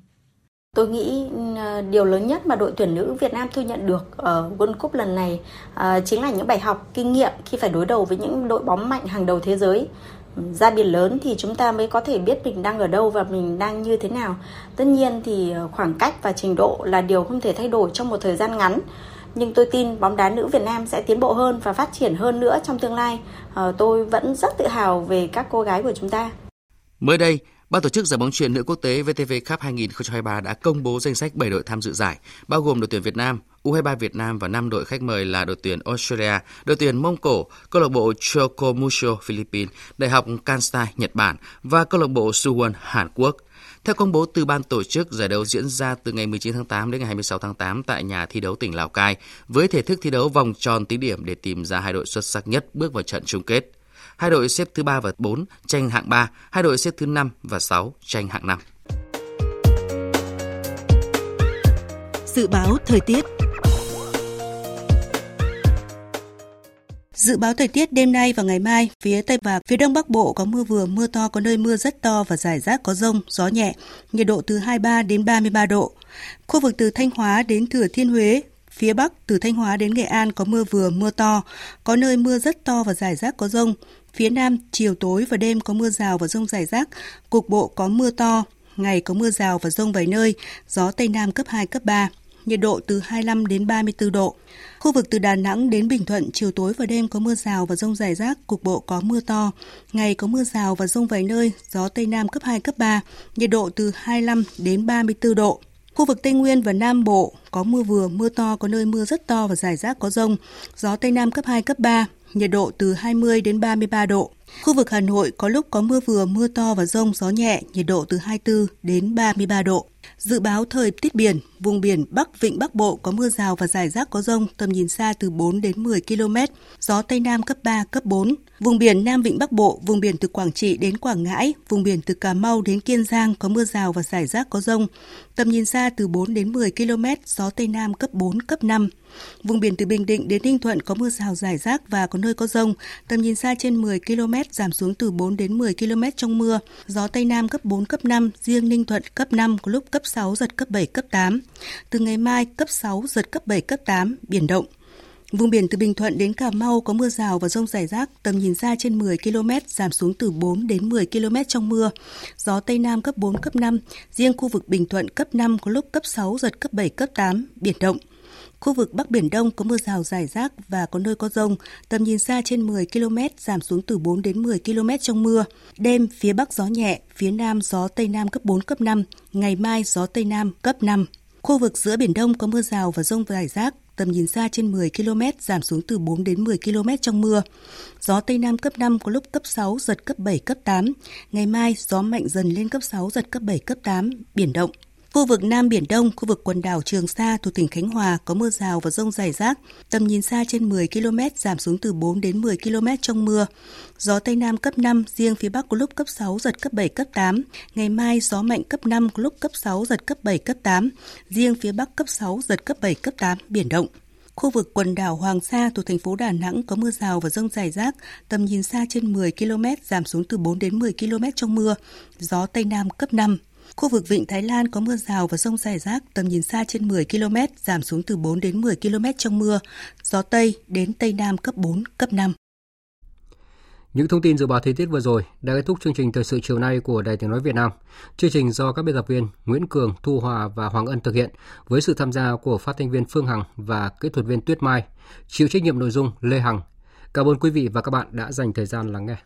Tôi nghĩ à, điều lớn nhất mà đội tuyển nữ Việt Nam thu nhận được ở World Cup lần này à, chính là những bài học, kinh nghiệm khi phải đối đầu với những đội bóng mạnh hàng đầu thế giới. Ra biển lớn thì chúng ta mới có thể biết mình đang ở đâu và mình đang như thế nào. Tất nhiên thì à, khoảng cách và trình độ là điều không thể thay đổi trong một thời gian ngắn nhưng tôi tin bóng đá nữ Việt Nam sẽ tiến bộ hơn và phát triển hơn nữa trong tương lai. À, tôi vẫn rất tự hào về các cô gái của chúng ta. Mới đây, Ban tổ chức giải bóng chuyền nữ quốc tế VTV Cup 2023 đã công bố danh sách 7 đội tham dự giải, bao gồm đội tuyển Việt Nam, U23 Việt Nam và 5 đội khách mời là đội tuyển Australia, đội tuyển Mông Cổ, câu lạc bộ Chocomusho Philippines, Đại học Kansai Nhật Bản và câu lạc bộ Suwon Hàn Quốc – theo công bố từ ban tổ chức, giải đấu diễn ra từ ngày 19 tháng 8 đến ngày 26 tháng 8 tại nhà thi đấu tỉnh Lào Cai, với thể thức thi đấu vòng tròn tí điểm để tìm ra hai đội xuất sắc nhất bước vào trận chung kết. Hai đội xếp thứ 3 và 4 tranh hạng 3, hai đội xếp thứ 5 và 6 tranh hạng 5. Dự báo thời tiết Dự báo thời tiết đêm nay và ngày mai, phía Tây và phía Đông Bắc Bộ có mưa vừa, mưa to, có nơi mưa rất to và rải rác có rông, gió nhẹ, nhiệt độ từ 23 đến 33 độ. Khu vực từ Thanh Hóa đến Thừa Thiên Huế, Phía Bắc từ Thanh Hóa đến Nghệ An có mưa vừa mưa to, có nơi mưa rất to và rải rác có rông. Phía Nam chiều tối và đêm có mưa rào và rông rải rác, cục bộ có mưa to, ngày có mưa rào và rông vài nơi, gió Tây Nam cấp 2, cấp 3 nhiệt độ từ 25 đến 34 độ. Khu vực từ Đà Nẵng đến Bình Thuận, chiều tối và đêm có mưa rào và rông rải rác, cục bộ có mưa to. Ngày có mưa rào và rông vài nơi, gió Tây Nam cấp 2, cấp 3, nhiệt độ từ 25 đến 34 độ. Khu vực Tây Nguyên và Nam Bộ có mưa vừa, mưa to, có nơi mưa rất to và rải rác có rông. Gió Tây Nam cấp 2, cấp 3, nhiệt độ từ 20 đến 33 độ. Khu vực Hà Nội có lúc có mưa vừa, mưa to và rông, gió nhẹ, nhiệt độ từ 24 đến 33 độ. Dự báo thời tiết biển, vùng biển Bắc Vịnh Bắc Bộ có mưa rào và rải rác có rông, tầm nhìn xa từ 4 đến 10 km, gió Tây Nam cấp 3, cấp 4. Vùng biển Nam Vịnh Bắc Bộ, vùng biển từ Quảng Trị đến Quảng Ngãi, vùng biển từ Cà Mau đến Kiên Giang có mưa rào và rải rác có rông, tầm nhìn xa từ 4 đến 10 km, gió Tây Nam cấp 4, cấp 5. Vùng biển từ Bình Định đến Ninh Thuận có mưa rào rải rác và có nơi có rông, tầm nhìn xa trên 10 km, giảm xuống từ 4 đến 10 km trong mưa, gió Tây Nam cấp 4, cấp 5, riêng Ninh Thuận cấp 5, có lúc cấp 6, giật cấp 7, cấp 8. Từ ngày mai cấp 6, giật cấp 7, cấp 8, biển động. Vùng biển từ Bình Thuận đến Cà Mau có mưa rào và rông rải rác, tầm nhìn xa trên 10 km, giảm xuống từ 4 đến 10 km trong mưa. Gió Tây Nam cấp 4, cấp 5, riêng khu vực Bình Thuận cấp 5 có lúc cấp 6, giật cấp 7, cấp 8, biển động. Khu vực Bắc Biển Đông có mưa rào rải rác và có nơi có rông, tầm nhìn xa trên 10 km, giảm xuống từ 4 đến 10 km trong mưa. Đêm, phía Bắc gió nhẹ, phía Nam gió Tây Nam cấp 4, cấp 5, ngày mai gió Tây Nam cấp 5. Khu vực giữa Biển Đông có mưa rào và rông rải rác, tầm nhìn xa trên 10 km, giảm xuống từ 4 đến 10 km trong mưa. Gió Tây Nam cấp 5 có lúc cấp 6, giật cấp 7, cấp 8. Ngày mai, gió mạnh dần lên cấp 6, giật cấp 7, cấp 8, biển động. Khu vực Nam Biển Đông, khu vực quần đảo Trường Sa thuộc tỉnh Khánh Hòa có mưa rào và rông rải rác, tầm nhìn xa trên 10 km, giảm xuống từ 4 đến 10 km trong mưa. Gió Tây Nam cấp 5, riêng phía Bắc có lúc cấp 6, giật cấp 7, cấp 8. Ngày mai gió mạnh cấp 5, có lúc cấp 6, giật cấp 7, cấp 8. Riêng phía Bắc cấp 6, giật cấp 7, cấp 8, biển động. Khu vực quần đảo Hoàng Sa thuộc thành phố Đà Nẵng có mưa rào và rông rải rác, tầm nhìn xa trên 10 km, giảm xuống từ 4 đến 10 km trong mưa. Gió Tây Nam cấp 5. Khu vực Vịnh Thái Lan có mưa rào và rông rải rác, tầm nhìn xa trên 10 km, giảm xuống từ 4 đến 10 km trong mưa. Gió Tây đến Tây Nam cấp 4, cấp 5. Những thông tin dự báo thời tiết vừa rồi đã kết thúc chương trình thời sự chiều nay của Đài Tiếng Nói Việt Nam. Chương trình do các biên tập viên Nguyễn Cường, Thu Hòa và Hoàng Ân thực hiện với sự tham gia của phát thanh viên Phương Hằng và kỹ thuật viên Tuyết Mai. Chịu trách nhiệm nội dung Lê Hằng. Cảm ơn quý vị và các bạn đã dành thời gian lắng nghe.